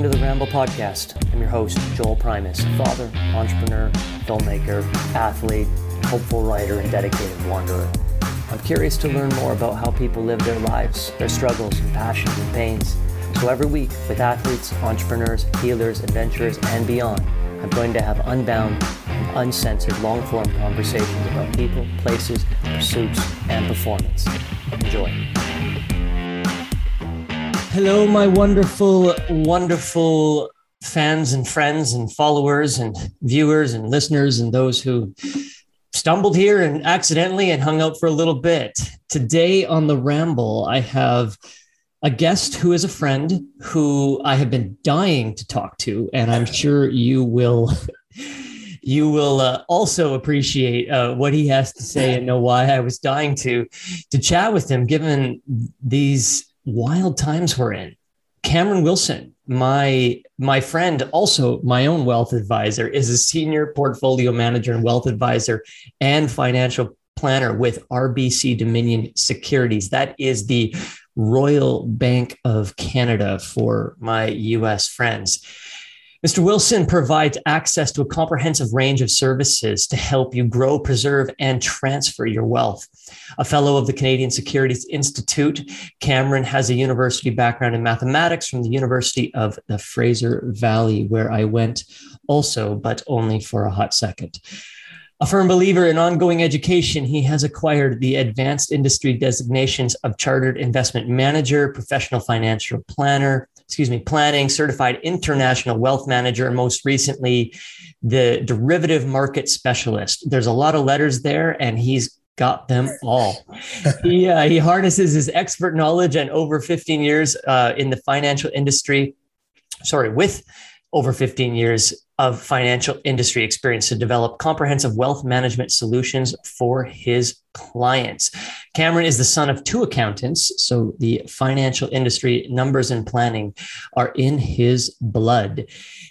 Welcome to the Ramble Podcast. I'm your host, Joel Primus, father, entrepreneur, filmmaker, athlete, hopeful writer, and dedicated wanderer. I'm curious to learn more about how people live their lives, their struggles and passions and pains. So every week, with athletes, entrepreneurs, healers, adventurers, and beyond, I'm going to have unbound and uncensored long form conversations about people, places, pursuits, and performance. Enjoy. Hello, my wonderful, wonderful fans and friends and followers and viewers and listeners and those who stumbled here and accidentally and hung out for a little bit. Today on the Ramble, I have a guest who is a friend who I have been dying to talk to, and I'm sure you will. You will uh, also appreciate uh, what he has to say and know why I was dying to to chat with him, given these wild times we're in. Cameron Wilson, my my friend, also my own wealth advisor, is a senior portfolio manager and wealth advisor and financial planner with RBC Dominion Securities. That is the Royal Bank of Canada for my US friends. Mr. Wilson provides access to a comprehensive range of services to help you grow, preserve, and transfer your wealth. A fellow of the Canadian Securities Institute, Cameron has a university background in mathematics from the University of the Fraser Valley, where I went also, but only for a hot second. A firm believer in ongoing education, he has acquired the advanced industry designations of Chartered Investment Manager, Professional Financial Planner, excuse me, planning, certified international wealth manager, and most recently, the derivative market specialist. There's a lot of letters there, and he's got them all. he, uh, he harnesses his expert knowledge and over 15 years uh, in the financial industry, sorry, with over 15 years of financial industry experience to develop comprehensive wealth management solutions for his clients. Cameron is the son of two accountants, so the financial industry numbers and planning are in his blood.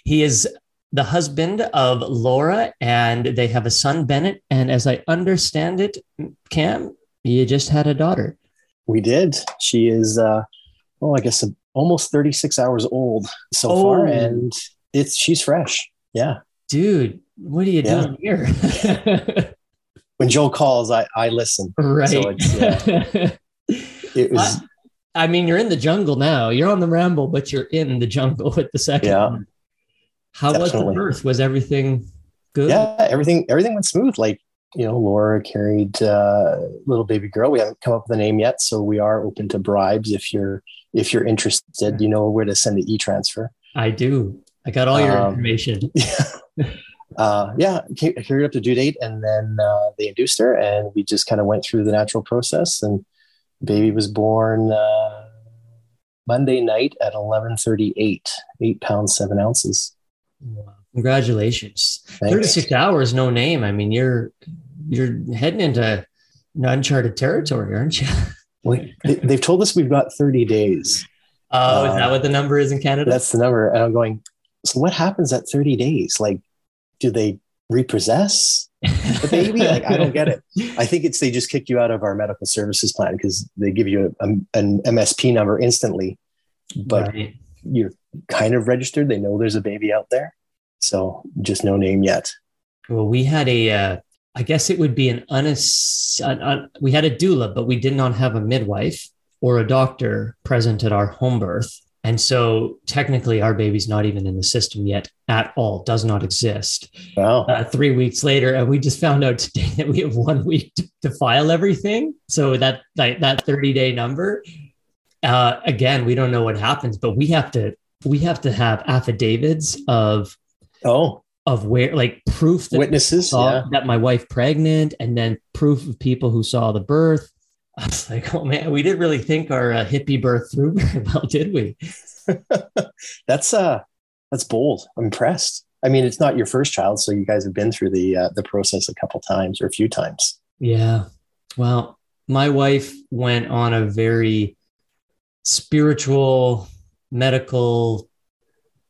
He is the husband of Laura, and they have a son, Bennett. And as I understand it, Cam, you just had a daughter. We did. She is, uh, oh, I guess almost 36 hours old so oh. far, and it's she's fresh. Yeah. Dude, what are you yeah. doing here? when Joe calls, I, I listen. Right. So yeah. it was. I, I, mean, you're in the jungle now. You're on the ramble, but you're in the jungle with the second yeah. one. How Definitely. was the birth? Was everything good? Yeah, everything everything went smooth. Like you know, Laura carried uh, little baby girl. We haven't come up with a name yet, so we are open to bribes if you're if you're interested. You know where to send the e transfer. I do. I got all your um, information. Yeah. uh, yeah, carried up to due date, and then uh, they induced her, and we just kind of went through the natural process, and baby was born uh, Monday night at eleven thirty eight, eight pounds seven ounces. Wow. Congratulations! Thirty six hours, no name. I mean, you're you're heading into uncharted territory, aren't you? Wait, they've told us we've got thirty days. Oh, is that uh, what the number is in Canada? That's the number. And I'm going, so what happens at 30 days? Like, do they repossess the baby? like, I don't get it. I think it's they just kick you out of our medical services plan because they give you a, a, an MSP number instantly, but right. you're kind of registered. They know there's a baby out there. So just no name yet. Well, we had a, uh, I guess it would be an unass- an, un- we had a doula, but we did not have a midwife or a doctor present at our home birth. And so technically, our baby's not even in the system yet at all, does not exist. Wow. Uh, three weeks later, and we just found out today that we have one week to, to file everything. So that, that, that 30 day number, uh, again, we don't know what happens, but we have to, we have to have affidavits of, oh, of where like proof that witnesses saw yeah. that my wife pregnant and then proof of people who saw the birth I was like, oh man, we didn't really think our uh, hippie birth through very well, did we? that's uh, that's bold. I'm impressed. I mean, it's not your first child, so you guys have been through the uh, the process a couple times or a few times. Yeah. Well, my wife went on a very spiritual, medical,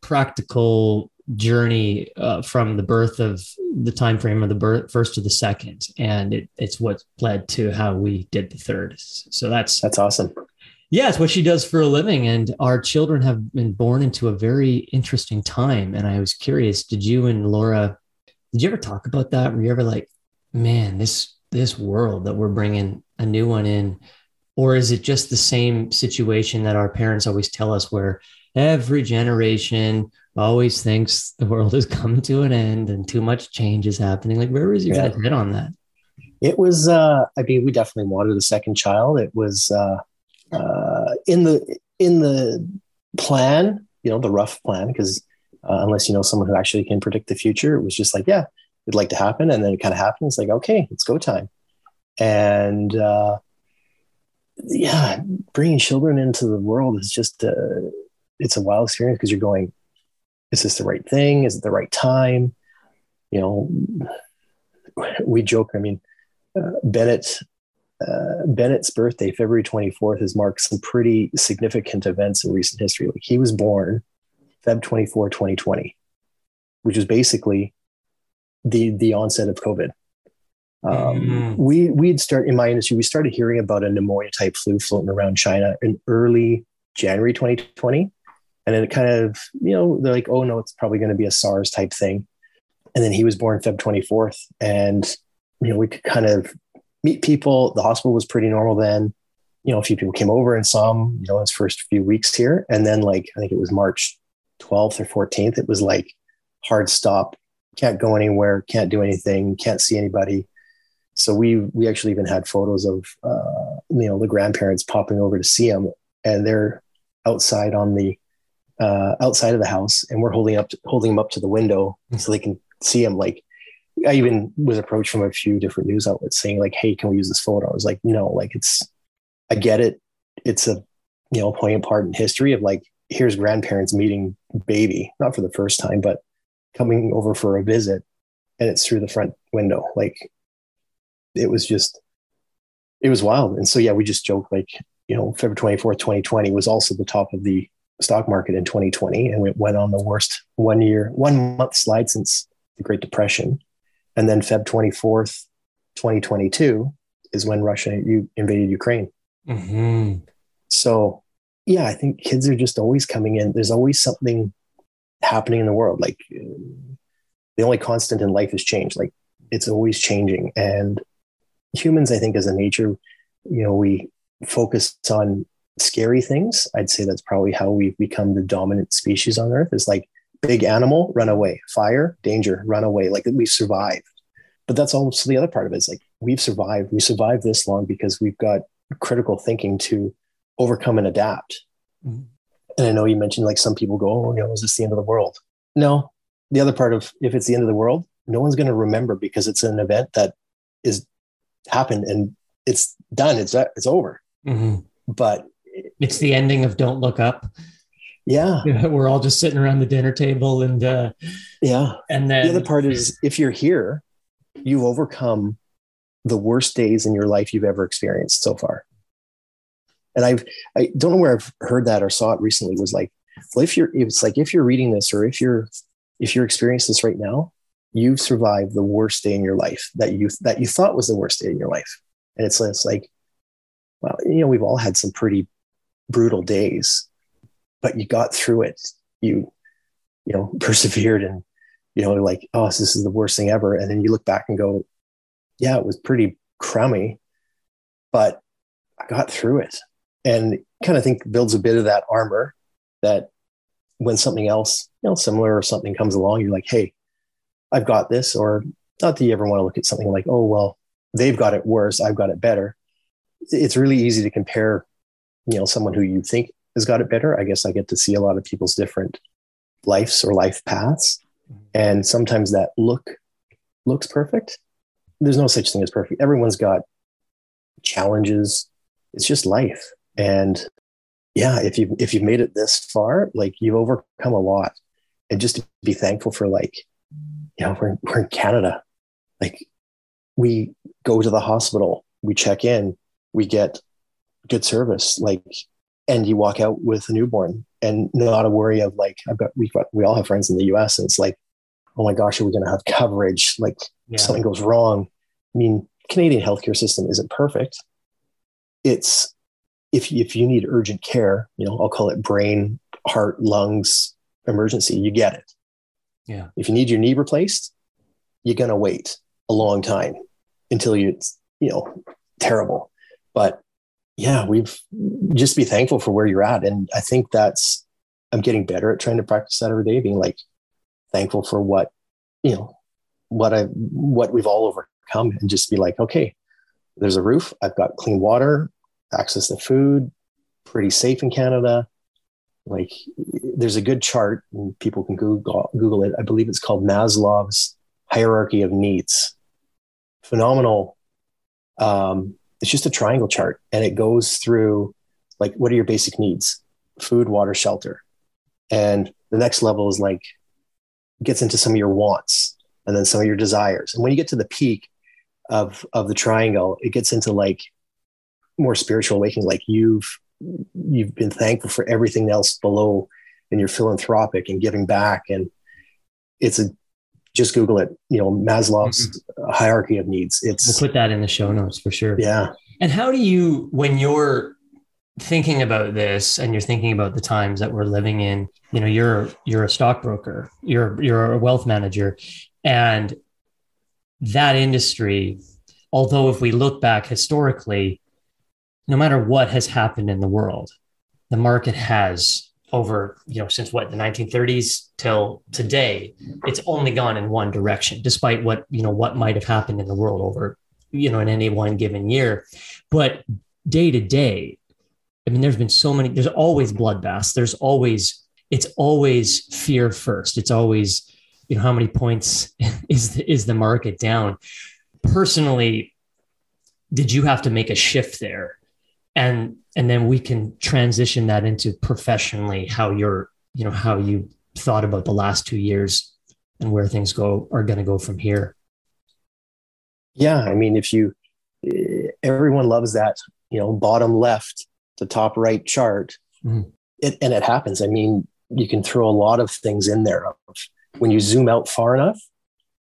practical journey uh, from the birth of the time frame of the birth first to the second and it, it's what led to how we did the third so that's that's awesome Yeah, it's what she does for a living. And our children have been born into a very interesting time. And I was curious, did you and Laura, did you ever talk about that? Were you ever like, man, this this world that we're bringing a new one in or is it just the same situation that our parents always tell us where every generation always thinks the world has come to an end and too much change is happening. Like where was your yeah. head on that? It was uh i mean we definitely wanted a second child. It was uh uh in the in the plan you know the rough plan because uh, unless you know someone who actually can predict the future it was just like yeah it'd like to happen. And then it kind of happened. It's like okay it's go time. And uh yeah, bringing children into the world is just uh, it's a wild experience because you're going, is this the right thing? Is it the right time? You know, we joke. I mean, uh, Bennett uh, Bennett's birthday, February 24th, has marked some pretty significant events in recent history. Like he was born Feb 24, 2020, which is basically the the onset of COVID. Um, mm-hmm. We we'd start in my industry. We started hearing about a pneumonia type flu floating around China in early January 2020, and then it kind of you know they're like, oh no, it's probably going to be a SARS type thing. And then he was born Feb 24th, and you know we could kind of meet people. The hospital was pretty normal then. You know, a few people came over and saw him. You know, his first few weeks here, and then like I think it was March 12th or 14th. It was like hard stop. Can't go anywhere. Can't do anything. Can't see anybody so we we actually even had photos of uh, you know the grandparents popping over to see him, and they're outside on the uh, outside of the house, and we're holding up to, holding him up to the window so they can see him. Like I even was approached from a few different news outlets saying like, "Hey, can we use this photo?" I was like, "No, like it's I get it. It's a you know poignant part in history of like here's grandparents meeting baby, not for the first time, but coming over for a visit, and it's through the front window. Like it was just it was wild. And so yeah, we just joke like, you know, February 24th, 2020 was also the top of the stock market in 2020. And it went on the worst one year, one month slide since the Great Depression. And then Feb 24th, 2022 is when Russia you invaded Ukraine. Mm-hmm. So yeah, I think kids are just always coming in. There's always something happening in the world. Like the only constant in life is change. Like it's always changing. And humans, I think, as a nature, you know, we focus on scary things. I'd say that's probably how we've become the dominant species on Earth. Is like big animal, run away, fire, danger, run away. Like we've survived. But that's also the other part of it. Is like we've survived. We survived this long because we've got critical thinking to overcome and adapt. Mm-hmm. And I know you mentioned like some people go, oh, you know, is this the end of the world? No. The other part of if it's the end of the world, no one's going to remember because it's an event that is happened and it's done. It's it's over. Mm-hmm. But it's the ending of Don't Look Up. Yeah. We're all just sitting around the dinner table and uh yeah. And then the other part is if you're here, you've overcome the worst days in your life you've ever experienced so far. And I've I don't know where I've heard that or saw it recently was like, well, if you're it's like if you're reading this or if you're if you're experiencing this right now, you've survived the worst day in your life that you that you thought was the worst day in your life and it's, it's like well you know we've all had some pretty brutal days but you got through it. You you know persevered and you know like oh this is the worst thing ever. And then you look back and go yeah it was pretty crummy but i got through it. And kind of think builds a bit of that armor that when something else you know similar or something comes along you're like hey I've got this, or not that you ever want to look at something like, oh, well, they've got it worse, I've got it better. It's really easy to compare, you know, someone who you think has got it better. I guess I get to see a lot of people's different lives or life paths. Mm-hmm. And sometimes that look looks perfect. There's no such thing as perfect. Everyone's got challenges. It's just life. And yeah, if you if you've made it this far, like you've overcome a lot. And just to be thankful for like you know, we're, we're in Canada. Like we go to the hospital, we check in, we get good service. Like, and you walk out with a newborn and not a worry of like, I've got, we've got, we all have friends in the US and it's like, oh my gosh, are we going to have coverage? Like yeah. something goes wrong. I mean, Canadian healthcare system isn't perfect. It's, if if you need urgent care, you know, I'll call it brain, heart, lungs emergency, you get it. Yeah. If you need your knee replaced, you're gonna wait a long time until you it's you know terrible. But yeah, we've just be thankful for where you're at. And I think that's I'm getting better at trying to practice that every day, being like thankful for what, you know, what I what we've all overcome and just be like, okay, there's a roof, I've got clean water, access to food, pretty safe in Canada. Like there's a good chart and people can Google Google it. I believe it's called Maslow's hierarchy of needs. Phenomenal. Um, it's just a triangle chart and it goes through like what are your basic needs? Food, water, shelter. And the next level is like gets into some of your wants and then some of your desires. And when you get to the peak of of the triangle, it gets into like more spiritual awakening. Like you've you've been thankful for everything else below, and you're philanthropic and giving back. And it's a just Google it. You know Maslow's mm-hmm. hierarchy of needs. It's we'll put that in the show notes for sure. Yeah. And how do you when you're thinking about this and you're thinking about the times that we're living in you know you're you're a stockbroker you're you're a wealth manager and that industry although if we look back historically no matter what has happened in the world the market has over you know since what the 1930s till today it's only gone in one direction despite what you know what might have happened in the world over you know in any one given year but day to day I mean, there's been so many, there's always bloodbaths. There's always, it's always fear first. It's always, you know, how many points is the, is the market down? Personally, did you have to make a shift there? And and then we can transition that into professionally how you're, you know, how you thought about the last two years and where things go are going to go from here. Yeah, I mean, if you, eh, everyone loves that, you know, bottom left the top right chart, mm-hmm. it, and it happens. I mean, you can throw a lot of things in there. When you zoom out far enough,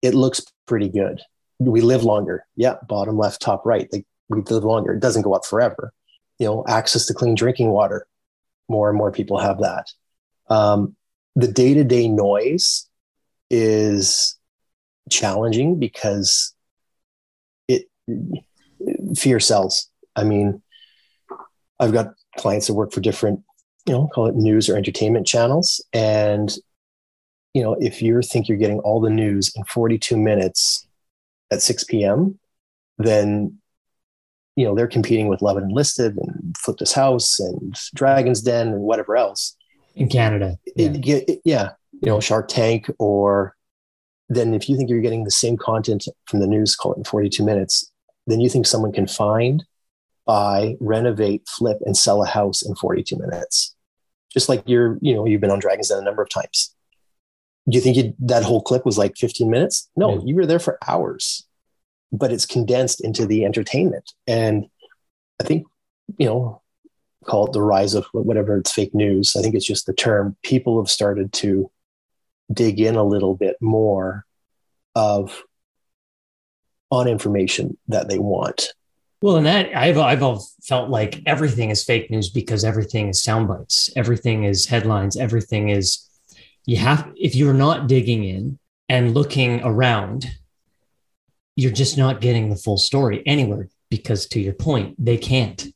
it looks pretty good. We live longer. Yeah, bottom left, top right. Like we live longer. It doesn't go up forever. You know, access to clean drinking water. More and more people have that. Um, the day to day noise is challenging because it fear sells. I mean, I've got clients that work for different, you know, call it news or entertainment channels. And, you know, if you think you're getting all the news in 42 minutes at 6 p.m., then, you know, they're competing with Love It or List It and Flip This House and Dragon's Den and whatever else. In Canada. Yeah. It, it, yeah. You know, Shark Tank or then if you think you're getting the same content from the news, call it in 42 minutes, then you think someone can find buy, renovate, flip, and sell a house in 42 minutes. Just like you're, you know, you've been on Dragon's Den a number of times. Do you think that whole clip was like 15 minutes? No, yeah. you were there for hours, but it's condensed into the entertainment. And I think, you know, call it the rise of whatever it's fake news. I think it's just the term. People have started to dig in a little bit more of on information that they want well, and that I've I've felt like everything is fake news because everything is sound bites, everything is headlines, everything is you have if you're not digging in and looking around, you're just not getting the full story anywhere because to your point, they can't.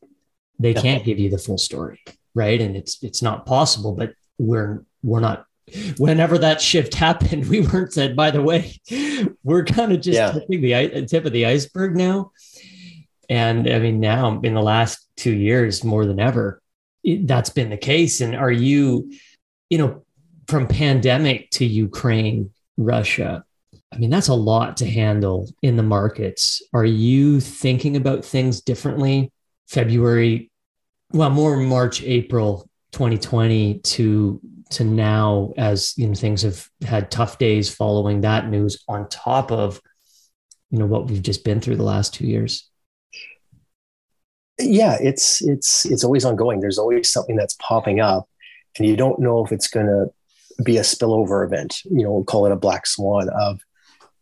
They can't give you the full story, right? And it's it's not possible, but we're we're not whenever that shift happened, we weren't said, by the way, we're kind of just yeah. tipping the tip of the iceberg now. And I mean, now in the last two years, more than ever, that's been the case. And are you, you know, from pandemic to Ukraine, Russia, I mean, that's a lot to handle in the markets. Are you thinking about things differently? February, well, more March, April 2020 to to now as you know things have had tough days following that news on top of you know what we've just been through the last two years yeah it's it's it's always ongoing there's always something that's popping up and you don't know if it's going to be a spillover event you know we'll call it a black swan of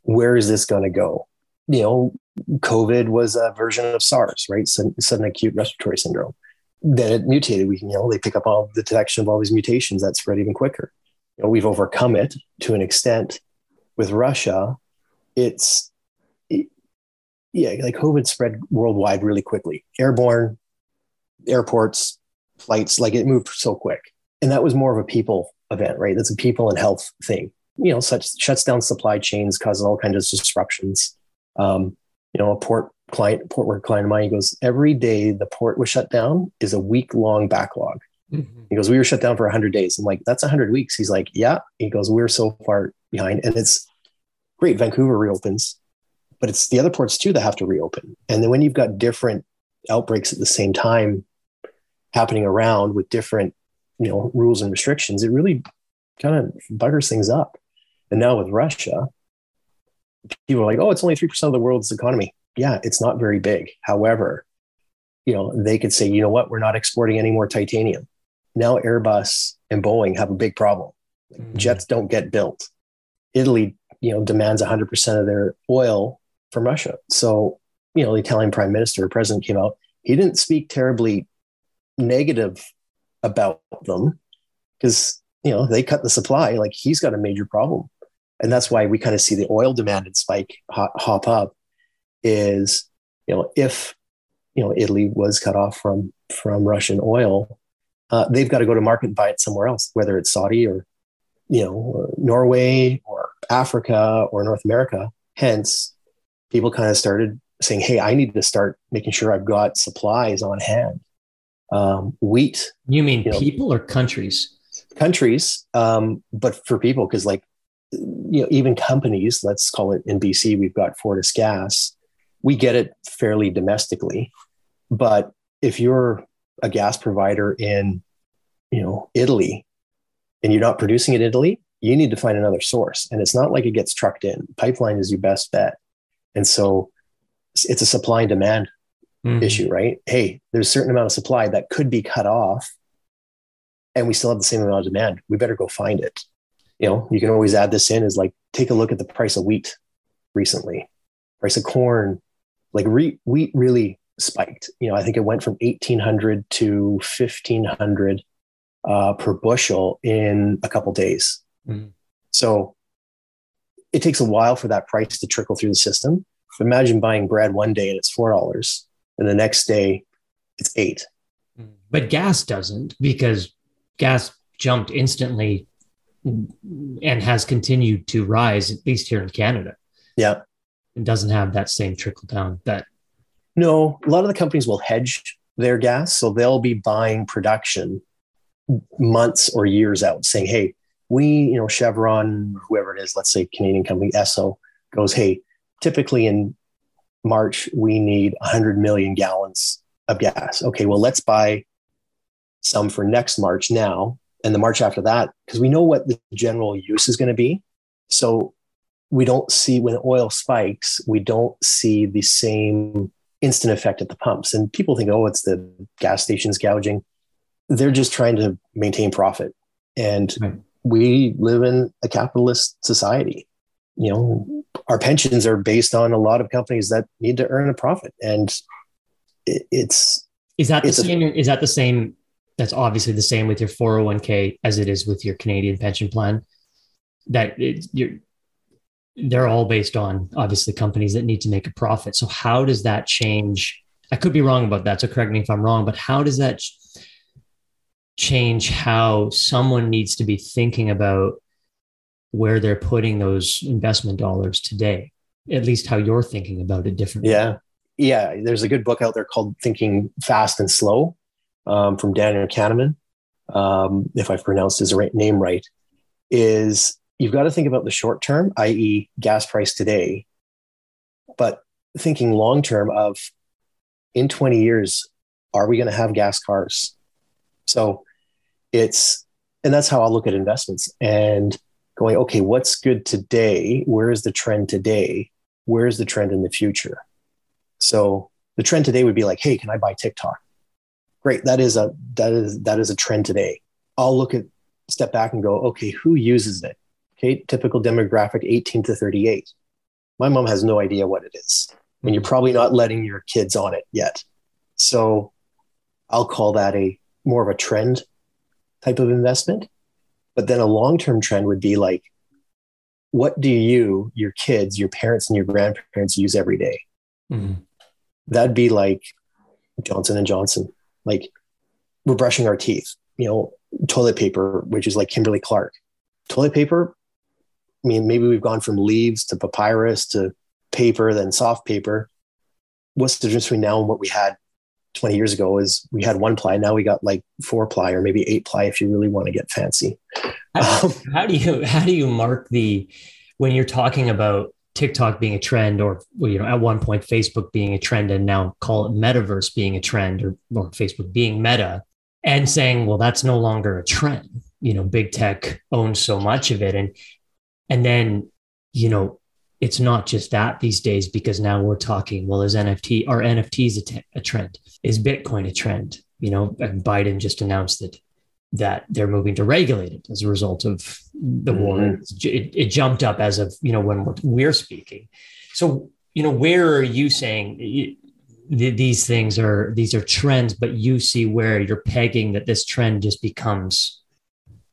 where is this going to go you know covid was a version of sars right sudden, sudden acute respiratory syndrome then it mutated. We, can, you know, they pick up all the detection of all these mutations that spread even quicker. You know, we've overcome it to an extent. With Russia, it's it, yeah, like COVID spread worldwide really quickly. Airborne, airports, flights, like it moved so quick. And that was more of a people event, right? That's a people and health thing. You know, such shuts down supply chains, causes all kinds of disruptions. Um, you know, a port client, port work client of mine, he goes, every day the port was shut down is a week long backlog. Mm-hmm. He goes, we were shut down for 100 days. I'm like, that's 100 weeks. He's like, yeah. He goes, we're so far behind. And it's great. Vancouver reopens, but it's the other ports too that have to reopen. And then when you've got different outbreaks at the same time happening around with different, you know, rules and restrictions, it really kind of buggers things up. And now with Russia, people are like, oh, it's only 3% of the world's economy. Yeah, it's not very big. However, you know, they could say, you know what, we're not exporting any more titanium. Now Airbus and Boeing have a big problem. Mm-hmm. Jets don't get built. Italy, you know, demands 100% of their oil from Russia. So, you know, the Italian prime minister or president came out. He didn't speak terribly negative about them because, you know, they cut the supply. Like he's got a major problem and that's why we kind of see the oil demand and spike hop, up is you know if you know italy was cut off from from russian oil uh, they've got to go to market and buy it somewhere else whether it's saudi or you know or norway or africa or north america. Hence people kind of started saying hey i need to start making sure i've got supplies on hand. Um, wheat you mean you know, people or countries? Countries um, but for people because like you know, even companies, let's call it in BC, we've got Fortis Gas. We get it fairly domestically, but if you're a gas provider in, you know, Italy, and you're not producing it in Italy, you need to find another source. And it's not like it gets trucked in. Pipeline is your best bet. And so it's a supply and demand mm-hmm. issue, right? Hey, there's a certain amount of supply that could be cut off, and we still have the same amount of demand. We better go find it you know, you can always add this in is like, take a look at the price of wheat recently, price of corn, like re- wheat really spiked. You know, I think it went from 1800 to 1500 uh, per bushel in a couple days. Mm-hmm. So it takes a while for that price to trickle through the system. Imagine buying bread one day and it's four dollars, and the next day it's eight. But gas doesn't because gas jumped instantly and has continued to rise, at least here in Canada. Yeah. It doesn't have that same trickle down that. No, a lot of the companies will hedge their gas. So they'll be buying production months or years out saying, hey, we, you know, Chevron, whoever it is, let's say Canadian company Esso goes, hey, typically in March, we need 100 million gallons of gas. Okay, well, let's buy some for next March now and the March after that, because we know what the general use is going to be. So we don't see when oil spikes, we don't see the same instant effect at the pumps. And people think, oh, it's the gas stations gouging. They're just trying to maintain profit. And right. we live in a capitalist society. You know, our pensions are based on a lot of companies that need to earn a profit. And it, it's is that the same? A, is that the same that's obviously the same with your 401k as it is with your Canadian pension plan. That it, you're, they're all based on obviously companies that need to make a profit. So how does that change? I could be wrong about that. So correct me if I'm wrong, but how does that change how someone needs to be thinking about where they're putting those investment dollars today? At least how you're thinking about it differently. Yeah. Yeah. There's a good book out there called Thinking Fast and Slow um, from Daniel Kahneman, um, if I've pronounced his name right, is you've got to think about the short term, i.e., gas price today, but thinking long term of in 20 years, are we going to have gas cars? So it's, and that's how I'll look at investments and going, okay, what's good today? Where is the trend today? Where is the trend in the future? So the trend today would be like, hey, can I buy TikTok? Great that is a that is that is a trend today i'll look at step back and go okay who uses it okay typical demographic 18 to 38 my mom has no idea what it is and you're probably not letting your kids on it yet so I'll call that a more of a trend type of investment. But then a long term trend would be like, what do you, your kids, your parents, and your grandparents use every day? Mm-hmm. That'd be like Johnson and Johnson. Like we're brushing our teeth, you know, toilet paper, which is like Kimberly Clark. Toilet paper, I mean, maybe we've gone from leaves to papyrus to paper, then soft paper. What's the difference between now and what we had 20 years ago is we had one ply. Now we got like four ply or maybe eight ply if you really want to get fancy. How, um, how do you how do you mark the when you're talking about TikTok being a trend, or you know, at one point Facebook being a trend, and now call it metaverse being a trend, or, or Facebook being meta, and saying, well, that's no longer a trend. You know, big tech owns so much of it, and and then you know, it's not just that these days because now we're talking. Well, is NFT are NFTs a, t- a trend? Is Bitcoin a trend? You know, Biden just announced that that they're moving to regulate it as a result of the mm-hmm. war. It, it, jumped up as of you know when we're, we're speaking. So you know, where are you saying these things are these are trends, but you see where you're pegging that this trend just becomes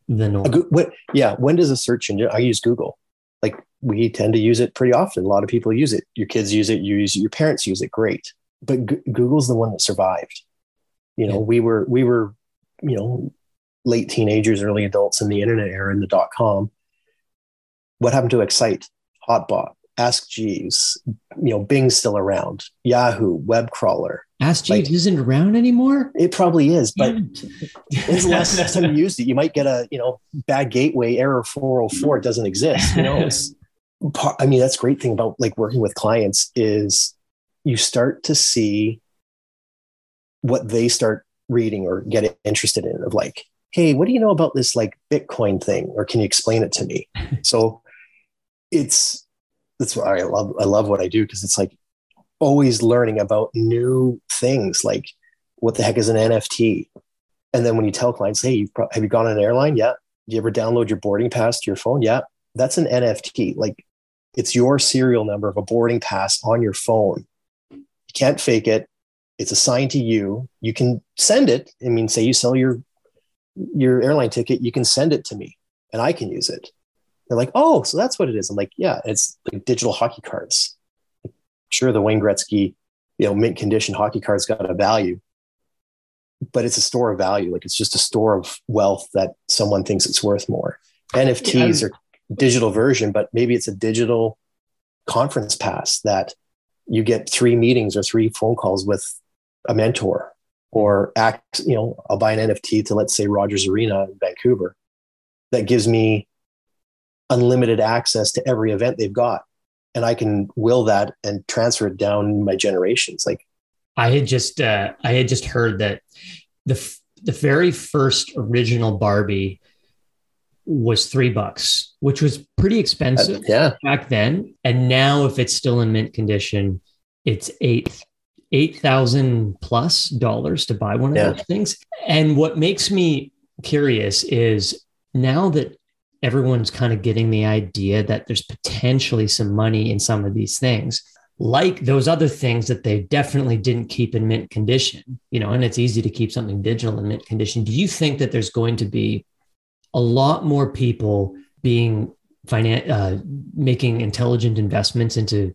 the norm? What, yeah, when does a search engine? I use Google. Like we tend to use it pretty often. A lot of people use it. Your kids use it. You use it, your parents use it. Great, but G- Google's the one that survived. You know, yeah. we were we were you know late teenagers, early adults in the internet era in the dot com. What happened to Excite, Hotbot, Ask Jeeves? You know, Bing's still around. Yahoo, web crawler. Ask Jeeves like, isn't around anymore. It probably is, but when's the last time you used it? You might get a you know bad gateway error four hundred four. It doesn't exist. You know, I mean that's great thing about like working with clients is you start to see what they start reading or get interested in of like hey, what do you know about this like Bitcoin thing? Or can you explain it to me? so it's that's why I love I love what I do because it's like always learning about new things like what the heck is an NFT? And then when you tell clients, hey, pro- have you gone on an airline? Yeah. Do you ever download your boarding pass to your phone? Yeah. That's an NFT. Like it's your serial number of a boarding pass on your phone. You can't fake it. It's assigned to you. You can send it. I mean, say you sell your your airline ticket, you can send it to me and I can use it. They're like, oh, so that's what it is. I'm like, yeah, it's like digital hockey cards. Sure, the Wayne Gretzky, you know, mint condition hockey cards got a value, but it's a store of value. Like it's just a store of wealth that someone thinks it's worth more. NFTs yeah. are digital version, but maybe it's a digital conference pass that you get three meetings or three phone calls with a mentor or act, you know, I'll buy an NFT to let's say Rogers Arena in Vancouver that gives me unlimited access to every event they've got. And I can will that and transfer it down my generations. Like I had just uh, I had just heard that the the very first original Barbie was three bucks, which was pretty expensive uh, yeah. back then. And now, if it's still in mint condition, it's eight eight thousand plus dollars to buy one of yeah. those things. And what makes me curious is now that everyone's kind of getting the idea that there's potentially some money in some of these things like those other things that they definitely didn't keep in mint condition you know and it's easy to keep something digital in mint condition do you think that there's going to be a lot more people being finan- uh, making intelligent investments into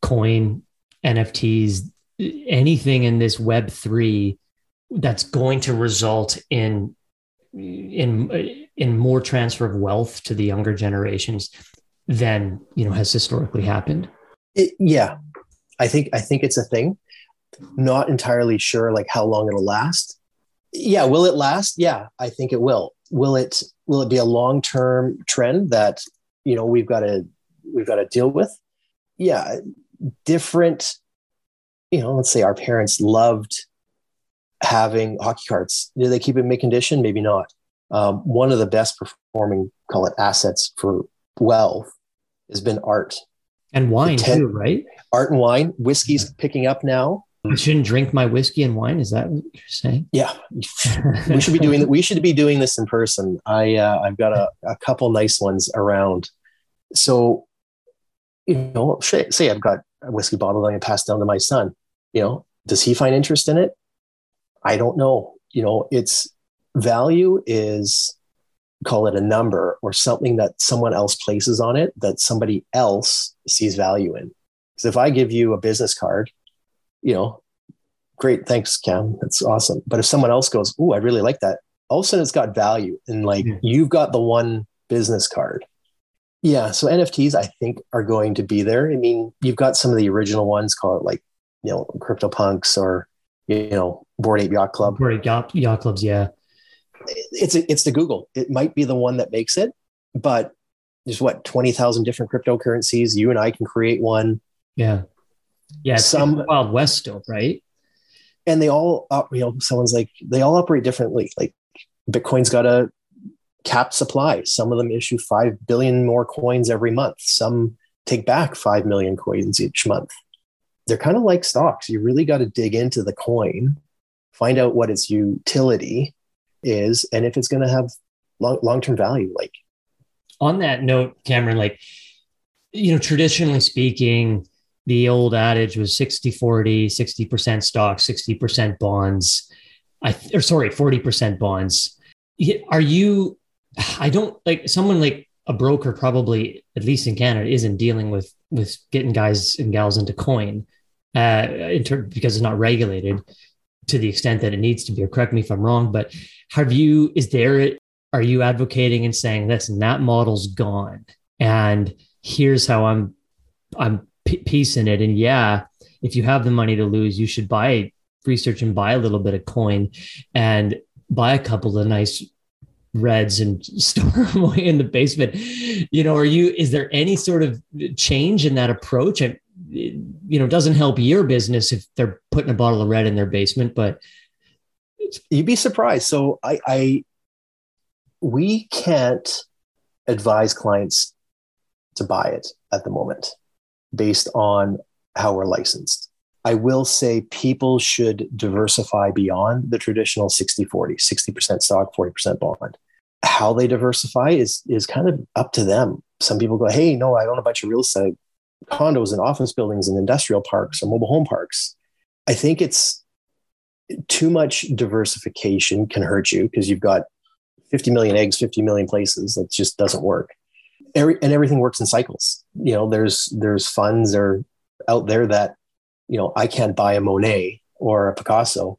coin nfts anything in this web 3 that's going to result in in in more transfer of wealth to the younger generations than you know has historically happened? It, yeah. I think i think it's a thing. Not entirely sure like how long it'll last. Yeah will it last? Yeah i think it will. Will it will it be a long term trend that you know we've got to we've got to deal with? Yeah different you know, let's say our parents loved having hockey cards. Do they keep it in mint condition? Maybe not. Um, one of the best performing, call it assets for wealth, has been art and wine ten, too, right? Art and wine. Whiskey's yeah. picking up now. I shouldn't drink my whiskey and wine. Is that what you're saying? Yeah, we should be doing that. We should be doing this in person. I uh, I've got a, a couple nice ones around. So, you know, say I've got whiskey bottle that I can pass down to my son. You know, does he find interest in it? I don't know. You know, it's value is call it a number or something that someone else places on it that somebody else sees value in. Because if I give you a business card, you know, great, thanks, Cam. That's awesome. But if someone else goes, Oh, I really like that, all of a sudden it's got value. And like yeah. you've got the one business card. Yeah. So NFTs, I think, are going to be there. I mean, you've got some of the original ones, call it like, you know, CryptoPunks or, you know, Bored Ape Yacht Club. Bored Ape Yacht, Yacht Clubs, yeah it's it's the Google. It might be the one that makes it, but there's what twenty thousand different cryptocurrencies. You and I can create one. Yeah, yeah. Some Wild West still, right? And they all, uh, you know, someone's like they all operate differently. Like Bitcoin's got a capped supply. Some of them issue five billion more coins every month. Some take back five million coins each month. They're kind of like stocks. You really got to dig into the coin, find out what its utility is and if it's going to have long term value. Like on that note, Cameron, like you know, traditionally speaking, the old adage was 60 40, 60% stock, 60% bonds. I or sorry, 40% bonds. Are you I don't like someone like a broker probably at least in Canada isn't dealing with with getting guys and gals into coin uh in ter- because it's not regulated to the extent that it needs to be or correct me if I'm wrong but have you is there are you advocating and saying listen that model's gone and here's how i'm i'm p- piecing it and yeah if you have the money to lose you should buy research and buy a little bit of coin and buy a couple of nice reds and store away in the basement you know are you is there any sort of change in that approach and you know doesn't help your business if they're putting a bottle of red in their basement but you'd be surprised. So I, I we can't advise clients to buy it at the moment based on how we're licensed. I will say people should diversify beyond the traditional 60 40, 60% stock, 40% bond. How they diversify is, is kind of up to them. Some people go, Hey, no, I own a bunch of real estate condos and office buildings and industrial parks or mobile home parks. I think it's too much diversification can hurt you because you've got 50 million eggs 50 million places that just doesn't work Every, and everything works in cycles you know there's there's funds are out there that you know i can't buy a monet or a picasso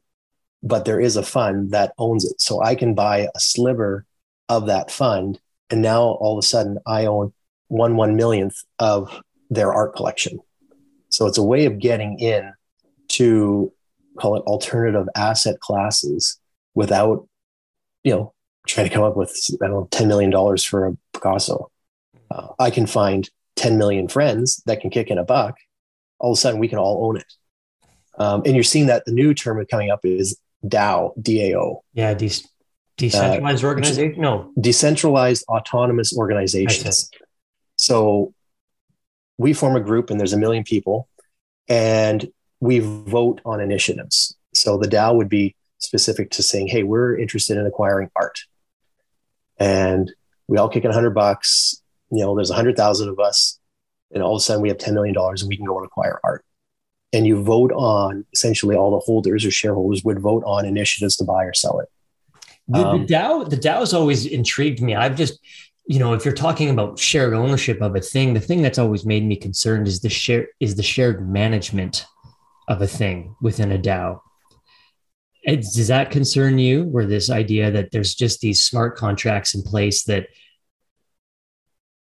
but there is a fund that owns it so i can buy a sliver of that fund and now all of a sudden i own one one millionth of their art collection so it's a way of getting in to call it alternative asset classes without, you know, trying to come up with, I don't know, $10 million for a Picasso. Uh, I can find 10 million friends that can kick in a buck. All of a sudden, we can all own it. Um, and you're seeing that the new term coming up is DAO, DAO. Yeah, de- decentralized uh, organization. No, decentralized autonomous organizations. So we form a group, and there's a million people, and we vote on initiatives. So the DAO would be specific to saying, hey, we're interested in acquiring art. And we all kick in 100 bucks. You know, there's 100,000 of us. And all of a sudden we have $10 million and we can go and acquire art. And you vote on essentially all the holders or shareholders would vote on initiatives to buy or sell it. The, um, the DAO, the DAO has always intrigued me. I've just, you know, if you're talking about shared ownership of a thing, the thing that's always made me concerned is the share is the shared management of a thing within a DAO. does that concern you? Where this idea that there's just these smart contracts in place that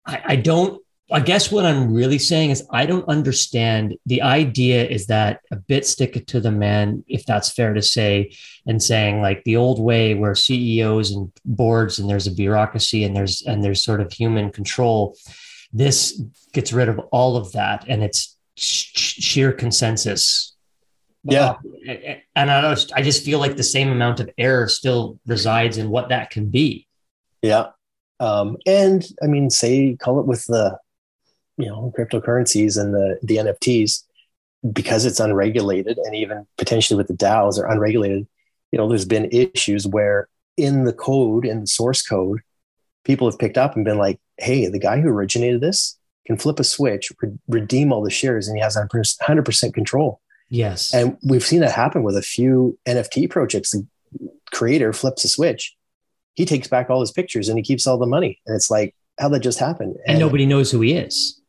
I, I don't I guess what I'm really saying is I don't understand. The idea is that a bit stick it to the man, if that's fair to say, and saying like the old way where CEOs and boards and there's a bureaucracy and there's and there's sort of human control. This gets rid of all of that and it's sheer consensus yeah. and I don't, I just feel like the same amount of error still resides in what that can be. Yeah. Um, and I mean, say, call it with the, you know, cryptocurrencies and the, the NFTs, because it's unregulated and even potentially with the DAOs are unregulated, you know, there's been issues where in the code, in the source code, people have picked up and been like, hey, the guy who originated this can flip a switch, re- redeem all the shares, and he has 100% control Yes. And we've seen that happen with a few NFT projects. The creator flips a switch, he takes back all his pictures and he keeps all the money. And it's like, how that just happened? And, and nobody knows who he is.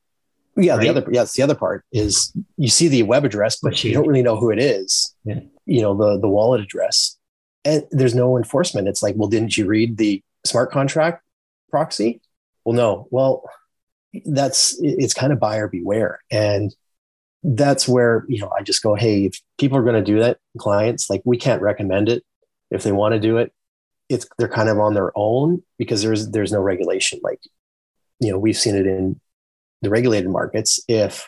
Yeah, right? the other yes, the other part is you see the web address, but you don't really know who it is. Yeah. You know, the the wallet address. And there's no enforcement. It's like, well, didn't you read the smart contract proxy? Well, no. Well, that's it's kind of buyer beware. And that's where, you know, I just go, hey, if people are going to do that, clients, like we can't recommend it. If they want to do it, it's they're kind of on their own because there's there's no regulation. Like, you know, we've seen it in the regulated markets. If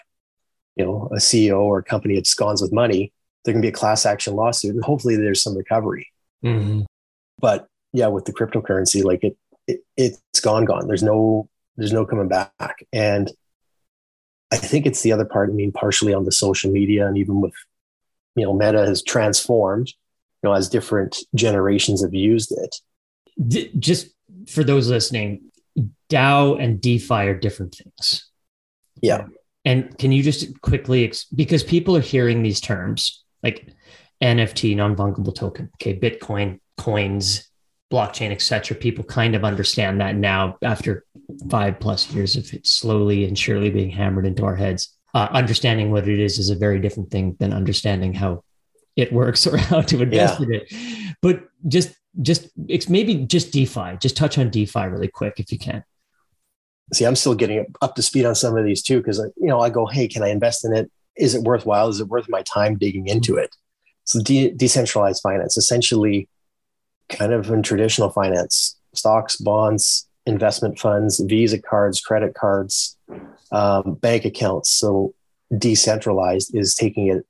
you know a CEO or a company absconds with money, there can be a class action lawsuit, and hopefully there's some recovery. Mm-hmm. But yeah, with the cryptocurrency, like it, it it's gone, gone. There's no there's no coming back. And I think it's the other part. I mean, partially on the social media and even with you know, Meta has transformed, you know, as different generations have used it. Just for those listening, DAO and DeFi are different things. Yeah. And can you just quickly, because people are hearing these terms like NFT, non fungible token, okay, Bitcoin, coins, blockchain, etc. People kind of understand that now after five plus years of it slowly and surely being hammered into our heads. Uh, understanding what it is is a very different thing than understanding how it works or how to invest yeah. in it. But just, just it's maybe just DeFi. Just touch on DeFi really quick if you can see, I'm still getting up to speed on some of these too, because you know, I go, hey, can I invest in it? Is it worthwhile? Is it worth my time digging into it? So de- decentralized finance, essentially, kind of in traditional finance, stocks, bonds, investment funds, Visa cards, credit cards, um, bank accounts. So decentralized is taking it,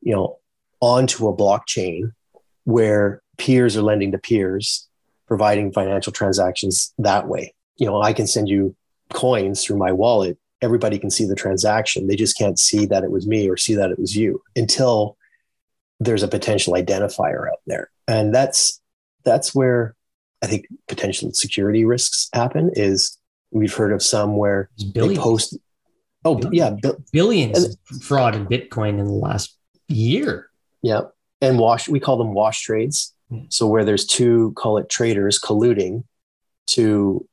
you know, onto a blockchain where peers are lending to peers, providing financial transactions that way. You know, I can send you coins through my wallet, everybody can see the transaction. They just can't see that it was me or see that it was you until there's a potential identifier out there. And that's that's where I think potential security risks happen is we've heard of some where they post oh billions. yeah bi- billions and, fraud in bitcoin in the last year yeah and wash we call them wash trades so where there's two call it traders colluding to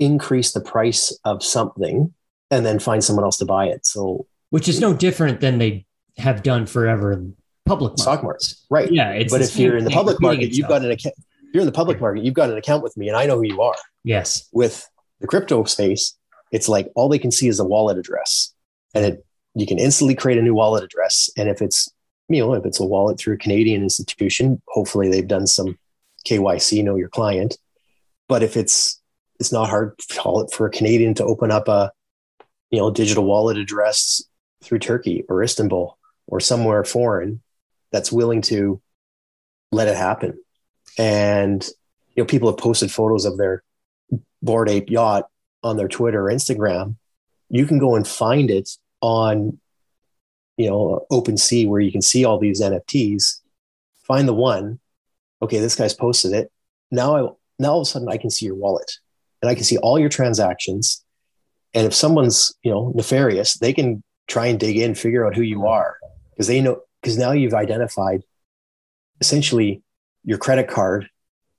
increase the price of something and then find someone else to buy it. So, which is no different than they have done forever in public markets. stock markets, right? Yeah, but if you're in the public market, itself. you've got an account. You're in the public market, you've got an account with me, and I know who you are. Yes. With the crypto space, it's like all they can see is a wallet address, and it you can instantly create a new wallet address. And if it's you know if it's a wallet through a Canadian institution, hopefully they've done some KYC, know your client. But if it's it's not hard for a Canadian to open up a you know digital wallet address through Turkey or Istanbul or somewhere foreign that's willing to let it happen. And you know, people have posted photos of their Bored Ape Yacht on their Twitter or Instagram. You can go and find it on you know OpenSea where you can see all these NFTs. Find the one. Okay, this guy's posted it. Now I now all of a sudden I can see your wallet and I can see all your transactions. And if someone's, you know, nefarious, they can try and dig in, figure out who you are because they know, because now you've identified essentially your credit card